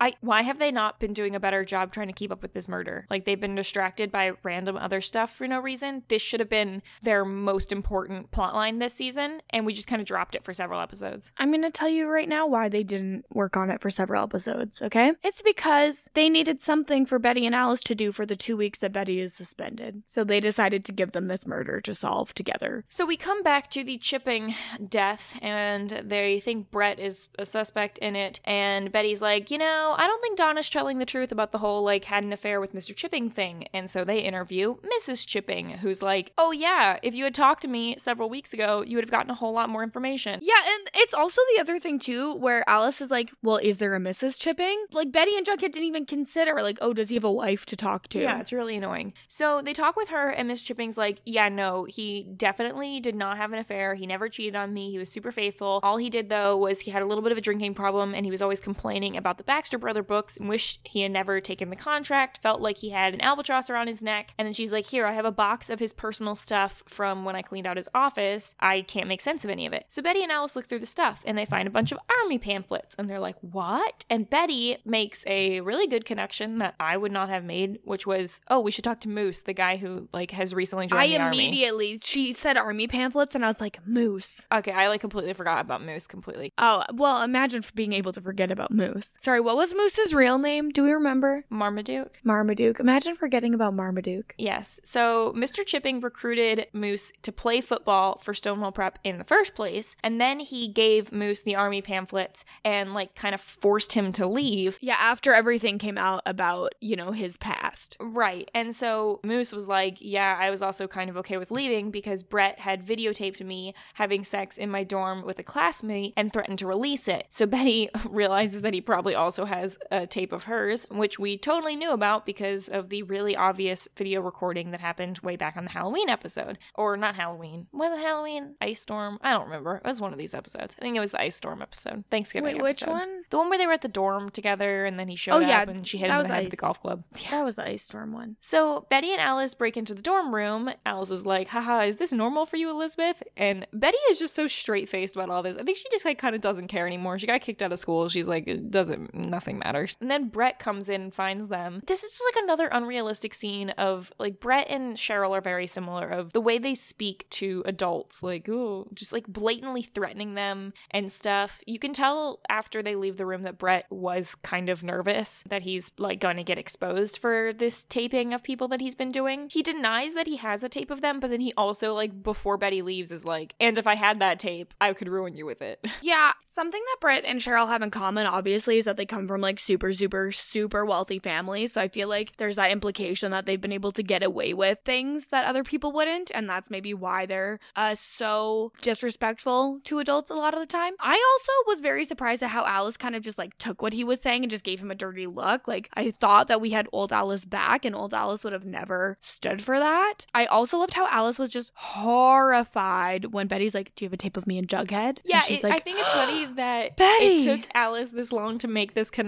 I why have they not been doing a better job trying to keep up with this murder? Like they've been distracted by random other stuff for no reason. This should have been their most important plotline this season, and we just kind of dropped it for several episodes. I'm going to tell you right now why they didn't work on it for several episodes, okay? It's because they needed something for Betty and Alice to do for the 2 weeks that Betty is suspended. So they decided to give them this murder to solve together. So we come back to the chipping death, and they think Brett is a suspect in it, and Betty's like, you know, I don't think Donna's telling the truth about the whole like had an affair with Mr. Chipping thing. And so they interview Mrs. Chipping, who's like, oh yeah, if you had talked to me several weeks ago, you would have gotten a whole lot more information. Yeah, and it's also the other thing too, where Alice is like, well, is there a Mrs. Chipping? Like Betty and Jughead didn't even consider, like, oh, does he have a wife to talk to? Yeah, it's really annoying. So they talk with her, and Miss Chipping's like, yeah, no, he definitely did not have an affair. He never cheated on me. He was super faithful. All he did though was he had a little bit of a drinking problem, and he was always complaining about the Baxter brother books and wished he had never taken the contract, felt like he had an albatross around his neck. And then she's like, Here, I have a box of his personal stuff from when I cleaned out his office. I can't make sense of any of it. So Betty and Alice look through the stuff and they find a bunch of army pamphlets and they're like, What? And Betty makes a really good connection that I would not have made, which was, Oh, we should talk to Moose, the guy who like has recently joined I the army. immediately, she said army pamphlets, and I was like, Moose. Okay, I like completely forgot about Moose completely. Oh, well, imagine being able to forget about Moose. Sorry, what was Moose's real name? Do we remember? Marmaduke. Marmaduke. Imagine forgetting about Marmaduke. Yes. So Mr. Chipping recruited Moose to play football for Stonewall Prep in the first place, and then he gave Moose the army pamphlets and like kind of forced him to leave. Yeah, after everything came out about, you know, his past. Right. And so Moose was like, Yeah, I was also kind of okay with leaving because Brett had videotaped me having sex in my dorm with a classmate and threatened to release it. So Betty (laughs) realizes that he probably also has a tape of hers, which we totally knew about because of the really obvious video recording that happened way back on the Halloween episode. Or not Halloween. Was it Halloween? Ice Storm? I don't remember. It was one of these episodes. I think it was the Ice Storm episode. Thanksgiving Wait, which episode. one? The one where they were at the dorm together and then he showed Oh, yeah, up and she hit that him in the head Ice. with the golf club. Yeah. (laughs) That was the Ice Storm one. So Betty and Alice break into the dorm room. Alice is like, haha, is this normal for you, Elizabeth? And Betty is just so straight faced about all this. I think she just like kind of doesn't care anymore. She got kicked out of school. She's like, it doesn't, nothing matters. And then Brett comes in and finds them. This is just like another unrealistic scene of like Brett and Cheryl are very similar of the way they speak to adults, like, oh, just like blatantly threatening them and stuff. You can tell after they leave the room that Brett was kind of nervous that he's like going to get exposed for this taping of people that he's been doing. He denies that he has a tape of them, but then he also like before Betty leaves is like, and if I had that tape, I could ruin you with it. (laughs) Yeah, something that Brett and Cheryl have in common, obviously, is that they come from like super, super, super wealthy families. So I feel like there's that implication that they've been able to get away with things that other people wouldn't. And that's maybe why they're uh, so disrespectful to adults a lot of the time. I also was very surprised at how Alice kind of just like took what he was saying and just gave him a dirty look. Like, I thought that we had old Alice back, and old Alice would have never stood for that. I also loved how Alice was just horrified when Betty's like, Do you have a tape of me and Jughead? Yeah, and she's it- like, I think it's funny (gasps) that Betty! it took Alice this long to make this connection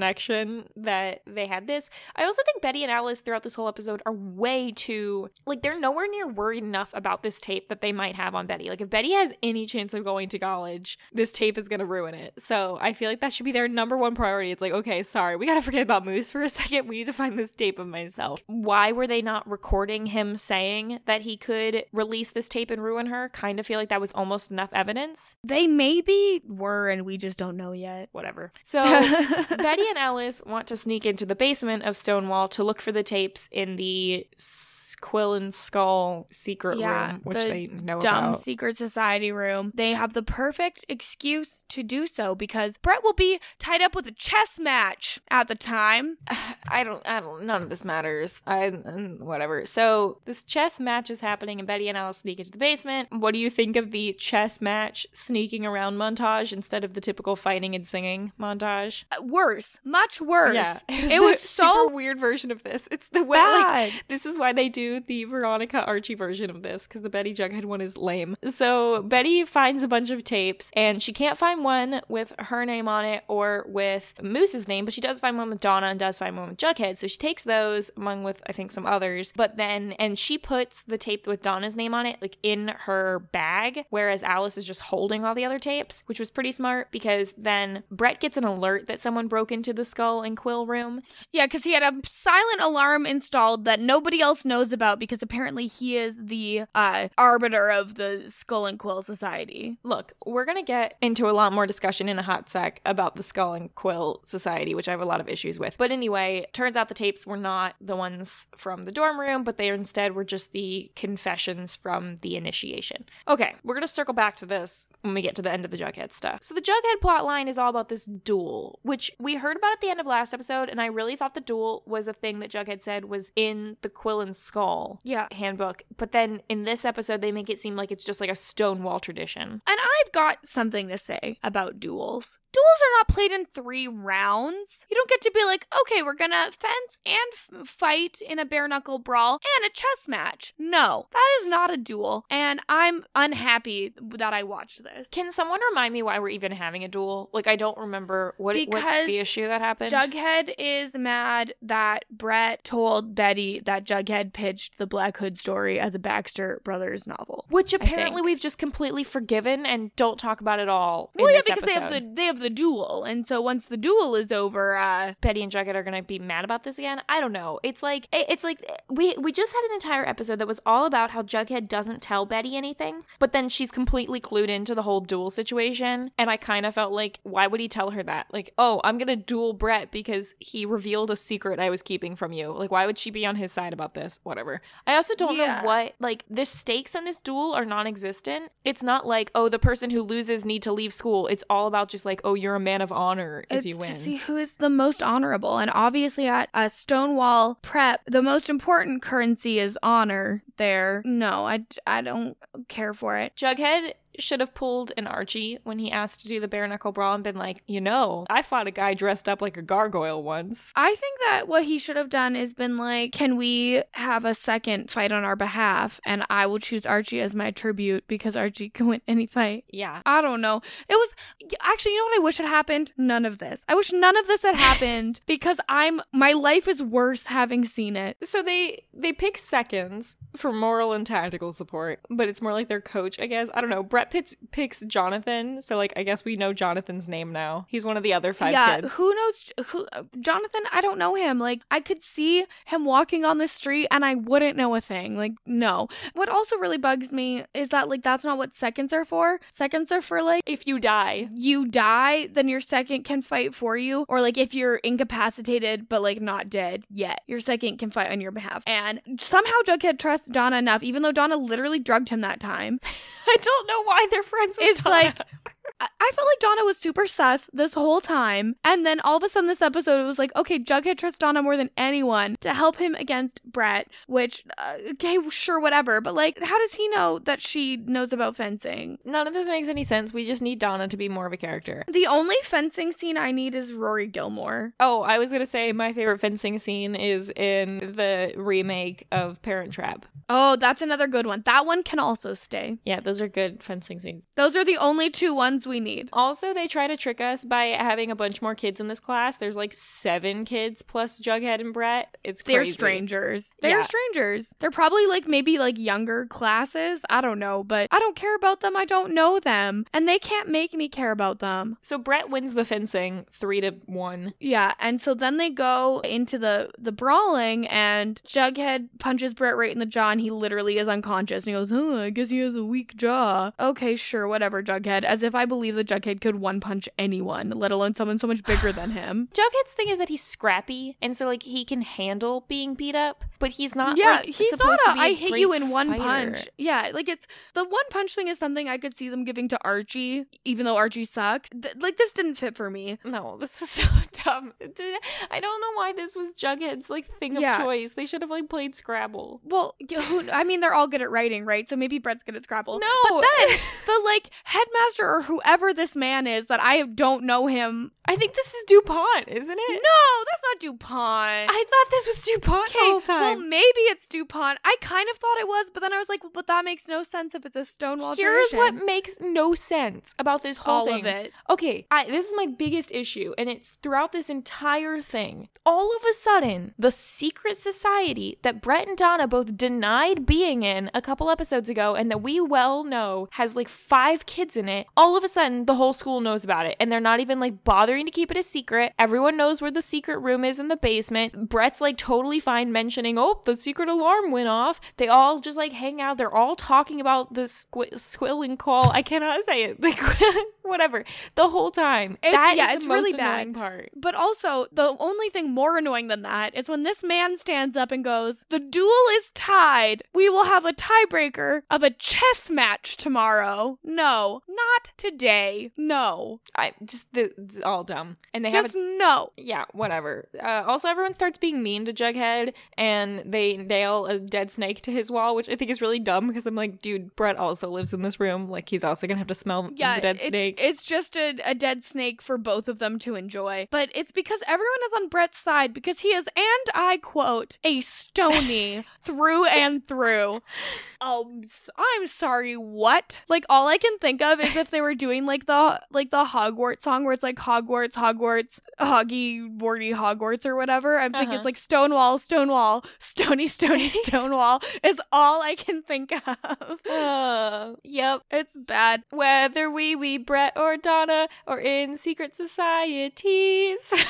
that they had this. I also think Betty and Alice throughout this whole episode are way too like they're nowhere near worried enough about this tape that they might have on Betty. Like if Betty has any chance of going to college, this tape is going to ruin it. So I feel like that should be their number one priority. It's like, okay, sorry, we got to forget about Moose for a (laughs) second. We need to find this tape of myself. Why were they not recording him saying that he could release this tape and ruin her? Kind of feel like that was almost enough evidence. They maybe were, and we just don't know yet. Whatever. So (laughs) Betty and Alice want to sneak into the basement of Stonewall to look for the tapes in the Quill and Skull secret Yeah, room, which the they know Dumb about. secret society room. They have the perfect excuse to do so because Brett will be tied up with a chess match at the time. (sighs) I don't, I don't, none of this matters. I, whatever. So this chess match is happening, and Betty and Alice sneak into the basement. What do you think of the chess match sneaking around montage instead of the typical fighting and singing montage? Uh, Worse, much worse. Yeah, (laughs) It the was super so weird version of this. It's the way like this is why they do the Veronica Archie version of this because the Betty Jughead one is lame. So Betty finds a bunch of tapes and she can't find one with her name on it or with Moose's name, but she does find one with Donna and does find one with Jughead. So she takes those among with I think some others, but then and she puts the tape with Donna's name on it like in her bag, whereas Alice is just holding all the other tapes, which was pretty smart because then Brett gets an alert that someone broke into the skull and quill room. Yeah, because he had a silent alarm installed that nobody else knows about because apparently he is the uh, arbiter of the Skull and Quill Society. Look, we're going to get into a lot more discussion in a hot sec about the Skull and Quill Society, which I have a lot of issues with. But anyway, turns out the tapes were not the ones from the dorm room, but they instead were just the confessions from the initiation. Okay, we're going to circle back to this when we get to the end of the Jughead stuff. So the Jughead plot line is all about this duel, which we heard about at the end of last episode, and I really thought the duel was a thing that Jughead said was in the Quill and Skull Yeah. handbook. But then in this episode, they make it seem like it's just like a Stonewall tradition. And I've got something to say about duels. Duels are not played in three rounds. You don't get to be like, okay, we're gonna fence and f- fight in a bare knuckle brawl and a chess match. No, that is not a duel. And I'm unhappy that I watched this. Can someone remind me why we're even having a duel? Like, I don't remember what what's the issue that happened. Jughead is mad that Brett told Betty that Jughead the Black Hood story as a Baxter Brothers novel. which apparently we've just completely forgiven and don't talk about at all. in Well, yeah, because they have the they have the duel, and so once the duel is over, uh, Betty and Jughead are gonna be mad about this again. I don't know. It's like it's like we we just had an entire episode that was all about how Jughead doesn't tell Betty anything, but then she's completely clued into the whole duel situation. And I kind of felt like, why would he tell her that? Like, oh, I'm gonna duel Brett because he revealed a secret I was keeping from you. Like, why would she be on his side about this? Whatever. I also don't Yeah. know what like the stakes in this duel are non-existent. It's not like oh, the person who loses need to leave school. It's all about just like oh, you're a man of honor if it's you to win. see who is the most honorable. And obviously, at a Stonewall prep, the most important currency is honor. There, no, I I don't care for it. Jughead should have pulled an Archie when he asked to do the bare knuckle brawl and been like, you know, I fought a guy dressed up like a gargoyle once. I think that what he should have done is been like, can we have a second fight on our behalf? And I will choose Archie as my tribute because Archie can win any fight. Yeah. I don't know. It was actually, you know what I wish had happened? None of this. I wish none of this had (laughs) happened because I'm my life is worse having seen it. So they they pick seconds for moral and tactical support, but it's more like their coach, I guess. I don't know. Brett picks picks Jonathan, so like I guess we know Jonathan's name now. He's one of the other five yeah, kids. who knows who uh, Jonathan? I don't know him. Like I could see him walking on the street and I wouldn't know a thing. Like no. What also really bugs me is that like that's not what seconds are for. Seconds are for like if you die. you die, then your second can fight for you. Or like if you're incapacitated but like not dead yet, your second can fight on your behalf. And somehow Jughead trusts Donna enough, even though Donna literally drugged him that time. (laughs) I don't know why they're friends with It's Donna. like I I felt like Donna was super sus this whole time. And then all of a sudden this episode it was like, okay, Jughead trusts Donna more than anyone to help him against Brett, which uh, okay, sure whatever, but like how does he know that she knows about fencing? None of this makes any sense. We just need Donna to be more of a character. The only fencing scene I need is Rory Gilmore. Oh, I was gonna say my favorite fencing scene is in the remake of Parent Trap. Oh, that's another good one. That one can also stay. Yeah, those are good fencing scenes. Those are the only two ones we need. Also, they try to trick us by having a bunch more kids in this class. There's like seven kids plus Jughead and Brett. It's They're strangers. They're Yeah. strangers. They're probably like maybe like younger classes. I don't know, but I don't care about them. I don't know them. And they can't make me care about them. So Brett wins the fencing three to one. Yeah, and so then they go into the the brawling and Jughead punches Brett right in the jaw and he literally is unconscious. And he goes, "Oh, I guess he has a weak jaw." Okay, sure, whatever, Jughead. As if I believe that Jughead could one punch anyone, let alone someone so much bigger than him. (sighs) Jughead's thing is that he's scrappy, and so like he can handle being beat up, but he's not. yeah, like, he's supposed not to be a I hit you in one fighter. punch. Yeah, like it's the one punch thing is something I could see them giving to Archie, even though Archie sucks. Th- like this didn't fit for me. No, this is (laughs) so dumb. I don't know why this was Jughead's like thing of Yeah. choice. They should have like played Scrabble. Well, who, I mean, they're all good at writing, right? So maybe Brett's good at Scrabble. No, But then (laughs) the like headmaster or whoever this man is that I don't know him. I think this is DuPont, isn't it? No, that's not DuPont. I thought this was DuPont the whole time. Well, maybe it's DuPont. I kind of thought it was, but then I was like, but that makes no sense if it's a Stonewall. Here's tradition. what makes no sense about this whole all thing. of it. Okay, I, this is my biggest issue, and it's throughout this entire thing. All of a sudden, the secret society that Brett and Donna both denied being in a couple episodes ago, and that we well know has like five kids in it, all of a sudden, the whole school knows about it, and they're not even like bothering to keep it a secret. Everyone knows where the secret room is in the basement. Brett's like totally fine mentioning, oh, the secret alarm went off. They all just like hang out. They're all talking about the squ- squilling call. I cannot say it. (laughs) Like, (laughs) whatever. The whole time. It's- That yeah, is it's the really most bad. annoying part. But also, the only thing more annoying than that is when this man stands up and goes, The duel is tied. We will have a tiebreaker of a chess match tomorrow. No, not today. No. I just the it's all dumb. And they Just have no. yeah, whatever. Uh, also, everyone starts being mean to Jughead, and they nail a dead snake to his wall, which I think is really dumb because I'm like, dude, Brett also lives in this room. Like, he's also gonna have to smell Yeah, the dead it's, snake. it's just a, a dead snake for both of them to enjoy. But it's because everyone is on Brett's side because he is, and I quote, a stony (laughs) through and through. (laughs) Um, I'm sorry, what? Like all I can think of is if they were doing like the like the Hogwarts song where it's like Hogwarts, Hogwarts, Hoggy, Warty, Hogwarts or whatever. I'm thinking Uh-huh. it's like Stonewall, Stonewall, Stony, Stony, (laughs) Stonewall is all I can think of. Uh, yep. It's bad. Whether we we Brett or Donna or in secret societies. (laughs)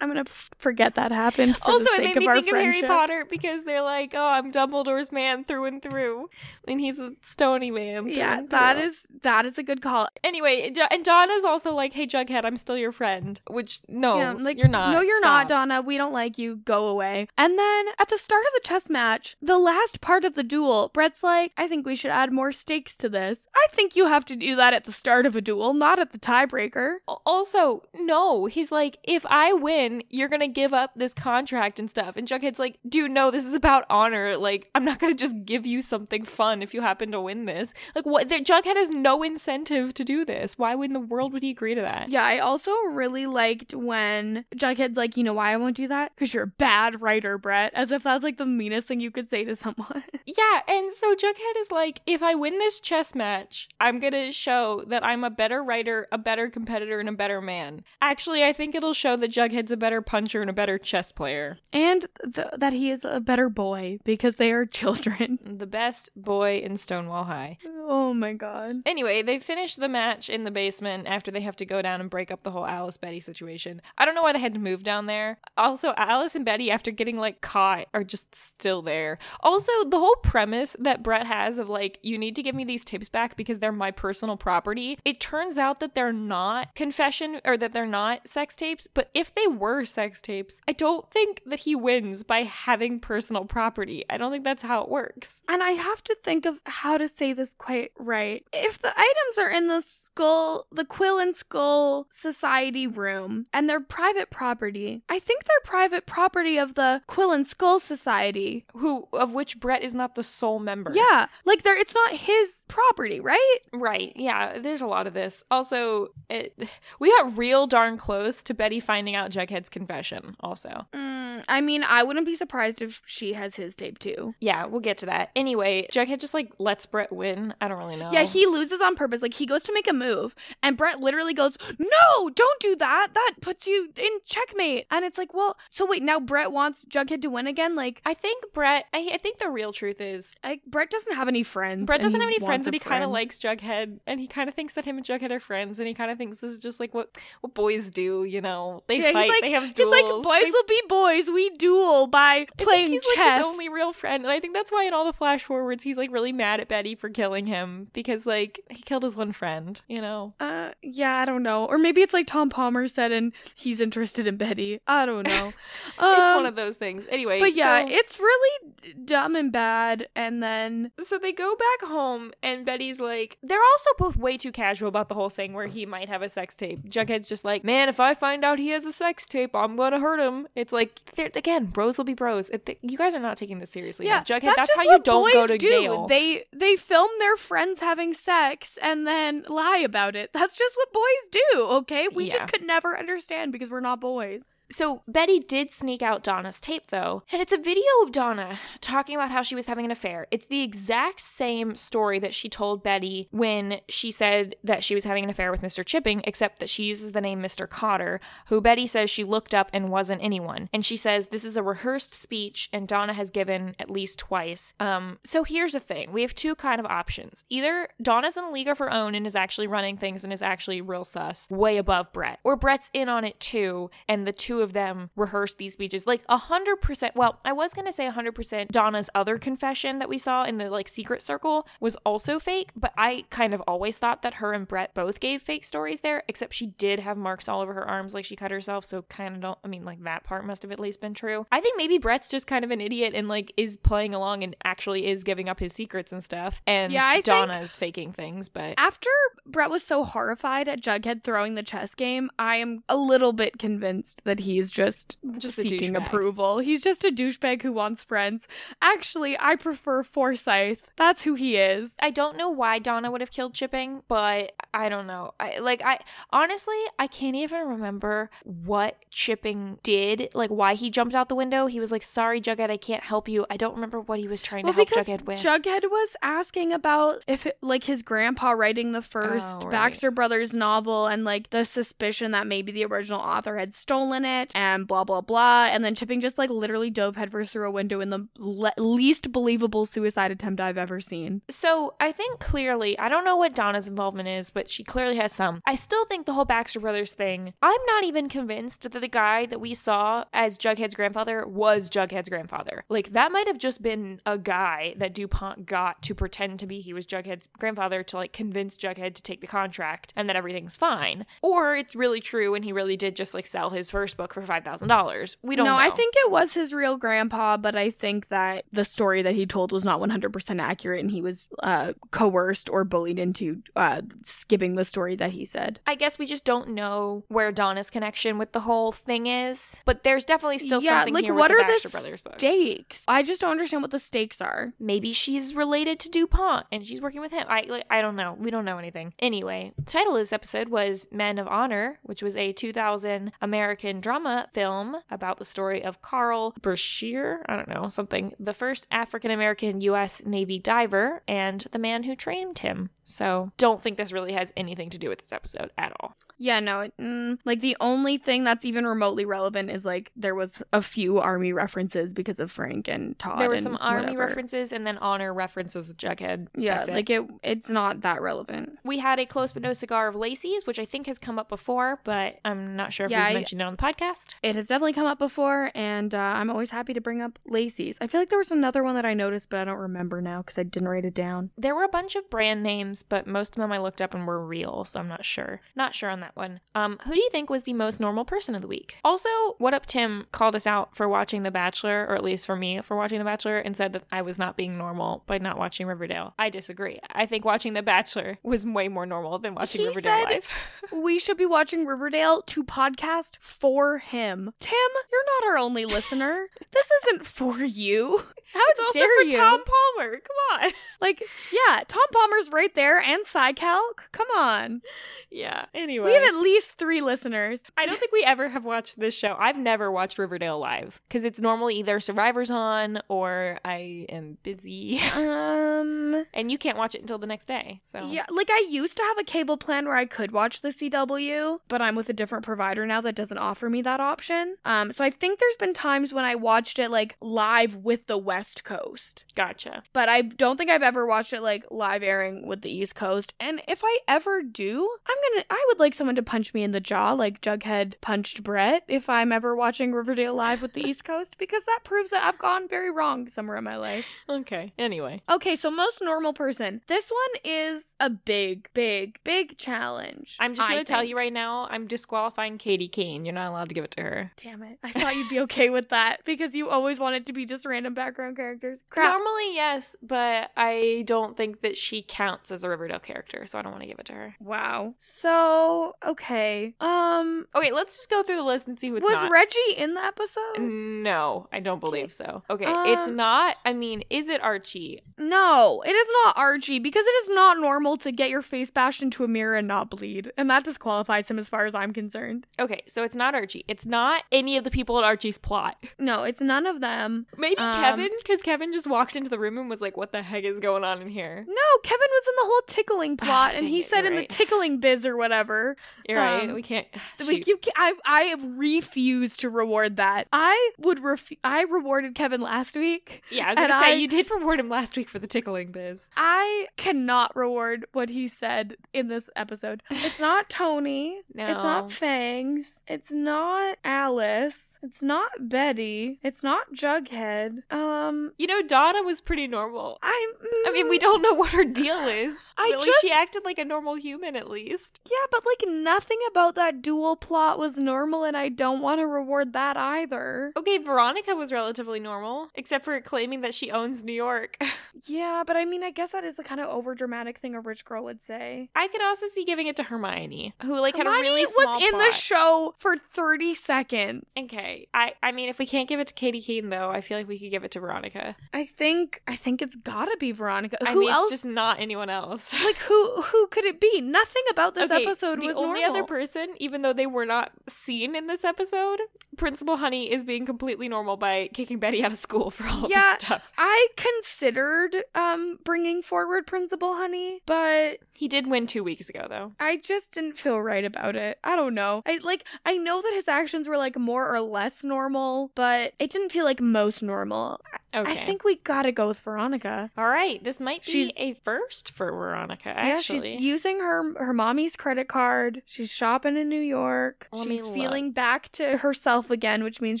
I'm gonna forget that happened also, it made me think of Harry. Potter because they're like, "Oh, I'm Dumbledore's man through and through," and he's a stony man. Yeah, that through. is that is a good call. Anyway, and Donna's also like, "Hey, Jughead, I'm still your friend." Which no, yeah, like you're not. No, you're not, Donna. We don't like you. Go away. And then at the start of the chess match, the last part of the duel, Brett's like, "I think we should add more stakes to this. I think you have to do that at the start of a duel, not at the tiebreaker." Also, no, he's like, if I win, you're gonna give up this contract and stuff. And Jughead's like, dude, no, this is about honor. Like, I'm not gonna just give you something fun if you happen to win this. Like, what? The, Jughead has no incentive to do this. Why in the world would he agree to that? Yeah, I also really liked when Jughead's like, "You know why I won't do that? Because you're a bad writer, Brett." As if that's like the meanest thing you could say to someone. (laughs) Yeah, and so Jughead is like, if I win this chess match, I'm gonna show that I'm a better writer, a better competitor, and a better man. Actually, I think it'll show that Jughead's a better puncher and a better chess player. and th- that he is a better boy because they are (laughs) children. The best boy in Stonewall High. Oh my god. Anyway, they finish the match in the basement after they have to go down and break up the whole Alice Betty situation. I don't know why they had to move down there. Also, Alice and Betty, after getting like caught, are just still there. Also, the whole premise that Brett has of like, you need to give me these tapes back because they're my personal property. It turns out that they're not confession or that they're not sex tapes, but if they were sex tapes, I don't think that he wins by having personal property. I don't think that's how it works. And I have to think of how to say this quite right. If the items are in the skull, the Quill and Skull Society room, and they're private property, I think they're private property of the Quill and Skull Society. Who of which Brett is not the sole member. Yeah, like they're it's not his property, right? Right. Yeah, there's a lot of this. Also, it we got real darn close to Betty finding out Jughead's confession also. Mm, I mean, I wouldn't be surprised if she has his tape too. Yeah, we'll get to that. Anyway, Jughead just like lets Brett win. I don't really know. Yeah, he loses on purpose. Like he goes to make a move, and Brett literally goes, "No, don't do that. That puts you in checkmate." And it's like, well, so wait, now Brett wants Jughead to win again. Like, I think Brett I, I think the real truth is I, Brett doesn't have any friends. Brett doesn't have any friends and he kind of likes Jughead and he kind of thinks that him and Jughead are friends and he kind of thinks this is just like what what boys do, you know. They Yeah, fight, like- they have He's duels. like, boys they will be boys. We duel by playing he's chess. like his only real friend, and I think that's why in all the flash forwards he's like really mad at Betty for killing him because like he killed his one friend, you know. uh, yeah, I don't know. Or maybe it's like Tom Palmer said, and he's interested in Betty. I don't know. (laughs) it's Um, one of those things. Anyway, But yeah, so, it's really dumb and bad. And then so they go back home, and Betty's like, they're also both way too casual about the whole thing where he might have a sex tape. Jughead's just like, man, if I find out he has a sex tape. I'm gonna hurt him. It's like again, bros will be bros. It, you guys are not taking this seriously. Yeah, Jughead. that's, That's, how you don't go to do. Gale. They they film their friends having sex and then lie about it. That's just what boys do. Okay, we Yeah. just could never understand because we're not boys. So Betty did sneak out Donna's tape though, and it's a video of Donna talking about how she was having an affair. It's the exact same story that she told Betty when she said that she was having an affair with Mr. Chipping, except that she uses the name Mr. Cotter, who Betty says she looked up and wasn't anyone. And she says this is a rehearsed speech and Donna has given at least twice. Um, so here's the thing. We have two kind of options. Either Donna's in a league of her own and is actually running things and is actually real sus, way above Brett. Or Brett's in on it too, and the two of them rehearsed these speeches. Like a hundred percent well, I was gonna say a hundred percent Donna's other confession that we saw in the like secret circle was also fake, but I kind of always thought that her and Brett both gave fake stories there, except she did have marks all over her arms like she cut herself, so kind of don't I mean like that part must have at least been true. I think maybe Brett's just kind of an idiot and like is playing along and actually is giving up his secrets and stuff. And Yeah, I think- Donna's faking things, but After Brett was so horrified at Jughead throwing the chess game, I am a little bit convinced that he's just Just seeking approval. He's just a douchebag who wants friends. Actually, I prefer Forsythe. That's who he is. I don't know why Donna would have killed Chipping, but I don't know. I like I honestly I can't even remember what Chipping did, like why he jumped out the window. He was like, "Sorry, Jughead, I can't help you." I don't remember what he was trying Well, to help Jughead with. Jughead was asking about if, it, like, his grandpa writing the first Oh, right. Baxter Brothers novel and, like, the suspicion that maybe the original author had stolen it and blah, blah, blah. And then Chipping just, like, literally dove headfirst through a window in the le- least believable suicide attempt I've ever seen. So I think clearly, I don't know what Donna's involvement is, but she clearly has some. I still think the whole Baxter Brothers thing, I'm not even convinced that the guy that we saw as Jughead's grandfather was Jughead's grandfather. Like, that might have just been a guy that DuPont got to pretend to be he was Jughead's grandfather to, like, convince Jughead to take the contract and that everything's fine. Or it's really true and he really did just, like, sell his first book for $5,000. We don't no, know. I think it was his real grandpa, but I think that the story that he told was not 100% accurate and he was uh, coerced or bullied into uh, skipping the story that he said. I guess we just don't know where Donna's connection with the whole thing is, but there's definitely still Yeah, something like, here what with are the the Baxter Brothers books. Stakes. I just don't understand what the stakes are. Maybe she's related to DuPont and she's working with him. I like, I don't know. We don't know anything. Anyway, the title of this episode was Men of Honor, which was a 2000 American drama film about the story of Carl Brashear, I don't know, something, the first African American U.S. Navy diver and the man who trained him. So, don't think this really has anything to do with this episode at all. Yeah, no, it, mm, like the only thing that's even remotely relevant is like there was a few army references because of Frank and Todd. There were some army whatever. references and then honor references with Jughead. Yeah, That's it. like it. It's not that relevant. we had a close but no cigar of Lacey's, which I think has come up before, but I'm not sure if Yeah, we've I- mentioned it on the podcast. It has definitely come up before, and uh, I'm always happy to bring up Lacey's. I feel like there was another one that I noticed, but I don't remember now because I didn't write it down. There were a bunch of brand names, but most of them I looked up and were real, so I'm not sure. Not sure on that one. Um, who do you think was the most normal person of the week? Also, What Up Tim called us out for watching The Bachelor, or at least for me for watching The Bachelor, and said that I was not being normal by not watching Riverdale. I disagree. I think watching The Bachelor was way more normal than watching He Riverdale said- live. (laughs) We should be watching Riverdale to podcast for him. Tim, you're not our only listener. (laughs) this isn't for you. (laughs) How It's also dare for you? Tom Palmer. Come on. (laughs) Like, yeah, Tom Palmer's right there and Psycalc. Come on. Yeah. Anyway. We have at least three listeners. I don't think we ever have watched this show. I've never watched Riverdale live because it's normally either Survivor's on or I am busy Um, and you can't watch it until the next day. So yeah, like I used to have a cable plan where I could watch the CW, but I'm with a different provider now that doesn't offer me that option. Um, so I think there's been times when I watched it like live with the West Coast. gotcha. but I don't think I've ever watched it like live airing with the East Coast. And if I ever do, I'm gonna I would like someone to punch me in the jaw like Jughead punched Brett if I'm ever watching Riverdale live with the East Coast because that proves that I've gone very wrong somewhere in my life. Okay. Anyway, Okay, so most normal person. This one is a big, big, big challenge. I'm just to tell you right now, I'm disqualifying Katy Keene. You're not allowed to give it to her. Damn it. I thought you'd be okay with that because you always want it to be just random background characters. Crap. Normally, yes, but I don't think that she counts as a Riverdale character, so I don't want to give it to her. Wow. So, okay. Um Okay, let's just go through the list and see who was not. Reggie in the episode? no, I don't believe so. Okay, it's Uh, not. I mean, is it Archie? No, it is not Archie because it is not normal to get your face bashed into a mirror and not bleed. And that disqualifies him as far as I'm concerned. Okay, so it's not Archie. It's not any of the people in Archie's plot. No, it's none of them. Maybe Um, Kevin, because Kevin just walked into the room and was like, "What the heck is going on in here?" No, Kevin was in the whole tickling plot, and he it, said in right. the tickling biz or whatever. You're right. Um, We can't. Like (sighs) you, ca- I, I refuse to reward that. I would ref- I rewarded Kevin last week. yeah, I was gonna say I- you did reward him last week for the tickling biz. I cannot reward what he said in this episode. It's not (laughs) Toni. No, It's not Fangs. It's not Alice. It's not Betty. It's not Jughead. Um, You know, Donna was pretty normal. I'm. I mean, we don't know what her deal is. I but, like, just- she acted like a normal human at least. Yeah, but like nothing about that duel plot was normal, and I don't want to reward that either. Okay, Veronica was relatively normal, except for claiming that she owns New York. (laughs) Yeah, but I mean, I guess that is the kind of overdramatic thing a rich girl would say. I could also see giving it to Hermione, who like had Hermione a really was in the show for 30 seconds. Okay, I I mean, if we can't give it to Katy Keaton though, I feel like we could give it to Veronica. I think I think it's gotta be Veronica. I who mean, else? it's just not anyone else. (laughs) like who who could it be? Nothing about this Okay, episode the was only normal. other person, even though they were not seen in this episode, Principal Honey is being completely normal by kicking Betty out of school for all Yeah. this stuff. I considered um bringing forward Principal Honey, but He did win two weeks ago, though. I just didn't feel right about it. I don't know. I like I know that his actions were like more or less normal, but it didn't feel like most normal. Okay. I think we gotta go with Veronica. All right, this might be She's- a first for Veronica. Yeah, she's using her her mommy's credit card. She's shopping in New York. Let me she's look. feeling back to herself again, which means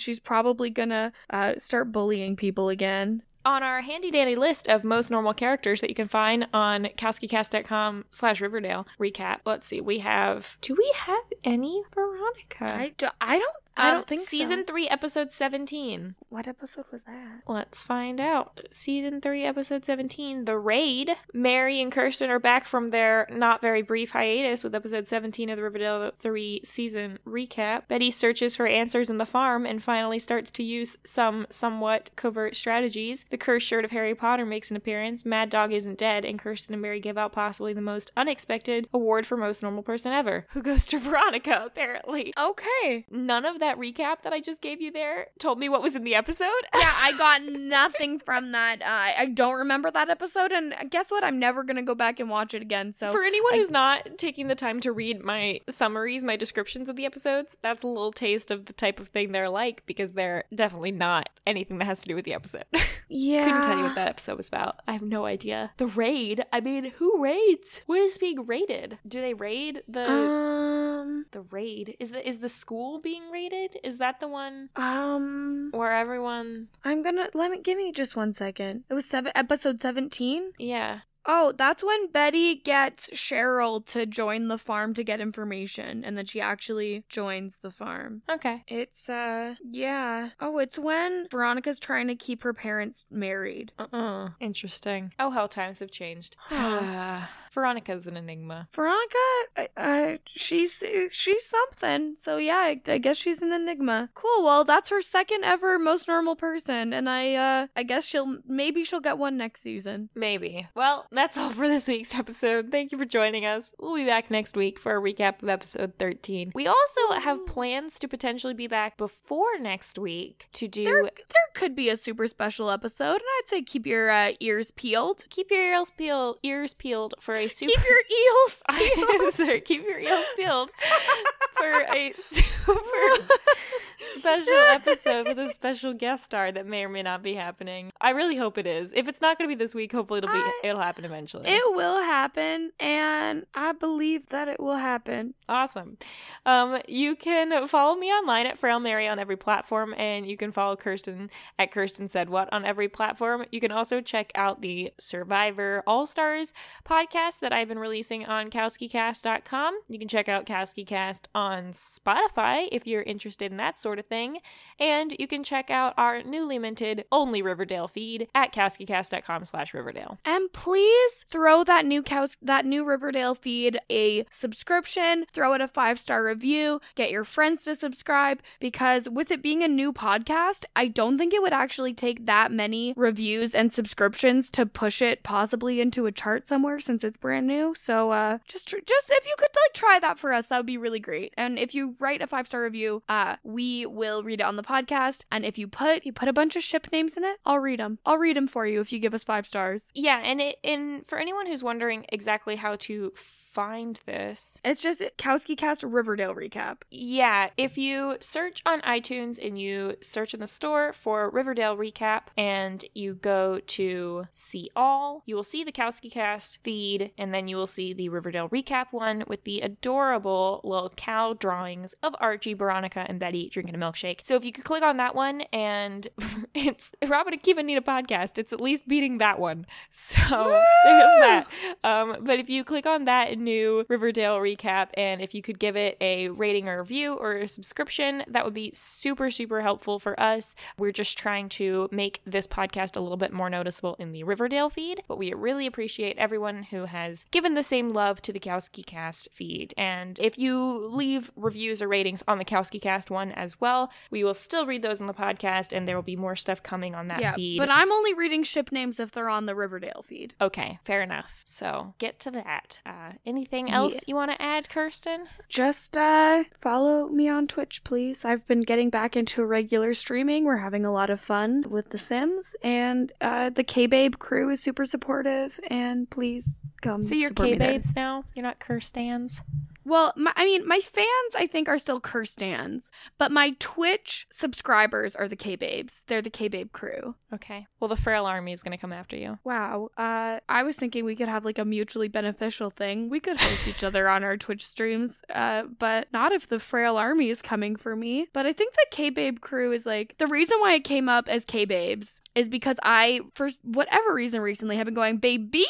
she's probably gonna uh, start bullying people again. On our handy dandy list of most normal characters that you can find on kowskicast.com slash Riverdale recap. Let's see, we have. Do we have any Veronica? I, do, I don't I Um, don't think season so. three, episode seventeen. What episode was that? Let's find out. Season 3, Episode 17, The Raid. Mary and Kirsten are back from their not very brief hiatus with Episode 17 of the Riverdale 3 season recap. Betty searches for answers in the farm and finally starts to use some somewhat covert strategies. The cursed shirt of Harry Potter makes an appearance. Mad Dog isn't dead, and Kirsten and Mary give out possibly the most unexpected award for most normal person ever, who goes to (laughs) Veronica, apparently. Okay. None of that recap that I just gave you there told me what was in the episode. (laughs) Yeah, I got nothing from that. Uh, I don't remember that episode, and guess what? I'm never gonna go back and watch it again. So For anyone I- who's not taking the time to read my summaries, my descriptions of the episodes, that's a little taste of the type of thing they're like because they're definitely not anything that has to do with the episode. (laughs) yeah, Couldn't tell you what that episode was about. I have no idea. The raid? I mean, who raids? What is being raided? Do they raid the Um, the raid? Is the is the school being raided? Is that the one um, where everyone I'm gonna let me give me just one second. It was seven episode seventeen. Yeah. Oh, that's when Betty gets Cheryl to join the farm to get information, and then she actually joins the farm. Okay. It's uh, yeah. Oh, it's when Veronica's trying to keep her parents married. Uh-uh. Interesting. Oh, how times have changed. Veronica's an enigma. Veronica, uh, uh, she's she's something. So yeah, I, I guess she's an enigma. Cool. Well, that's her second ever most normal person, and I uh, I guess she'll maybe she'll get one next season. Maybe. Well, that's all for this week's (laughs) episode. Thank you for joining us. We'll be back next week for a recap of episode 13. We also have plans to potentially be back before next week to do There, there could be a super special episode, and I'd say keep your uh, ears peeled. keep your ears peeled, ears peeled for a super (laughs) Keep your eels peeled. Sorry, keep your ears peeled for a super special episode with a special guest star that may or may not be happening. I really hope it is. If it's not going to be this week, hopefully it'll be I- it'll happen eventually. It will happen, and I believe that it will happen. Awesome. Um, you can follow me online at Frail Mary on every platform, and you can follow Kirsten at Kirsten Said What on every platform. You can also check out the Survivor All Stars podcast that I've been releasing on KowskiCast.com. You can check out KowskiCast on Spotify if you're interested in that sort of thing. And you can check out our newly minted only Riverdale feed at kowskicast.com slash Riverdale. And please throw that new cows that new Riverdale feed a subscription, throw it a five-star review, get your friends to subscribe because with it being a new podcast, I don't think it would actually take that many reviews and subscriptions to push it possibly into a chart somewhere since it's brand new. So uh just tr- just if you could like try that for us, that would be really great. And if you write a five-star review, uh we will read it on the podcast. And if you put you put a bunch of ship names in it, I'll read them. I'll read them for you if you give us 5 stars. Yeah, and it and for anyone who's wondering exactly how to find this. It's just Kowski Cast Riverdale recap. Yeah, if you search on iTunes and you search in the store for Riverdale recap and you go to see all, you will see the Kowski Cast feed and then you will see the Riverdale recap one with the adorable little cow drawings of Archie, Veronica, and Betty drinking a milkshake. So if you could click on that one and (laughs) it's Robin and Kiva need a podcast, it's at least beating that one. So (laughs) there's that. Um, but if you click on that new Riverdale recap. And if you could give it a rating or review or a subscription, that would be super, super helpful for us. We're just trying to make this podcast a little bit more noticeable in the Riverdale feed, but we really appreciate everyone who has given the same love to the Kowski Cast feed. And if you leave reviews or ratings on the Kowski Cast one as well, we will still read those on the podcast and there will be more stuff coming on that yeah, feed. but I'm only reading ship names if they're on the Riverdale feed. Okay, fair enough. So get to that. Uh, anything else Yeah. you want to add, Kirsten? Just uh follow me on Twitch, please. I've been getting back into regular streaming. We're having a lot of fun with The Sims, and uh, the K Babe crew is super supportive. And please come. So you're K Babes now? You're not Kirstans? Well, my, I mean, my fans I think are still Kirstans, but my Twitch subscribers are the K Babes. They're the K Babe crew. Okay. Well, the Frail Army is going to come after you. Wow. Uh, I was thinking we could have like a mutually beneficial thing. We could host each other on our Twitch streams, uh, but not if the Frail Army is coming for me. But I think the K Babe crew is like the reason why it came up as K Babes is because I, for whatever reason, recently have been going baby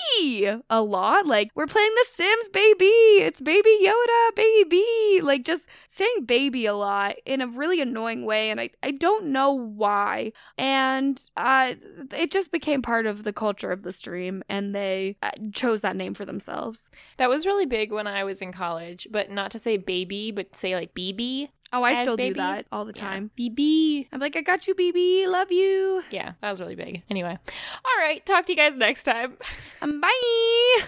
a lot. Like we're playing The Sims, baby. It's Baby Yoda, baby. Like just saying baby a lot in a really annoying way, and I I don't know why and uh, it just became part of the culture of the stream and they uh, chose that name for themselves That was really big when I was in college, but not to say baby, but say like BB. Oh i As still baby? do that all the time BB. i'm like i got you bb love you Yeah, that was really big. Anyway. All right. Talk to you guys next time. um, bye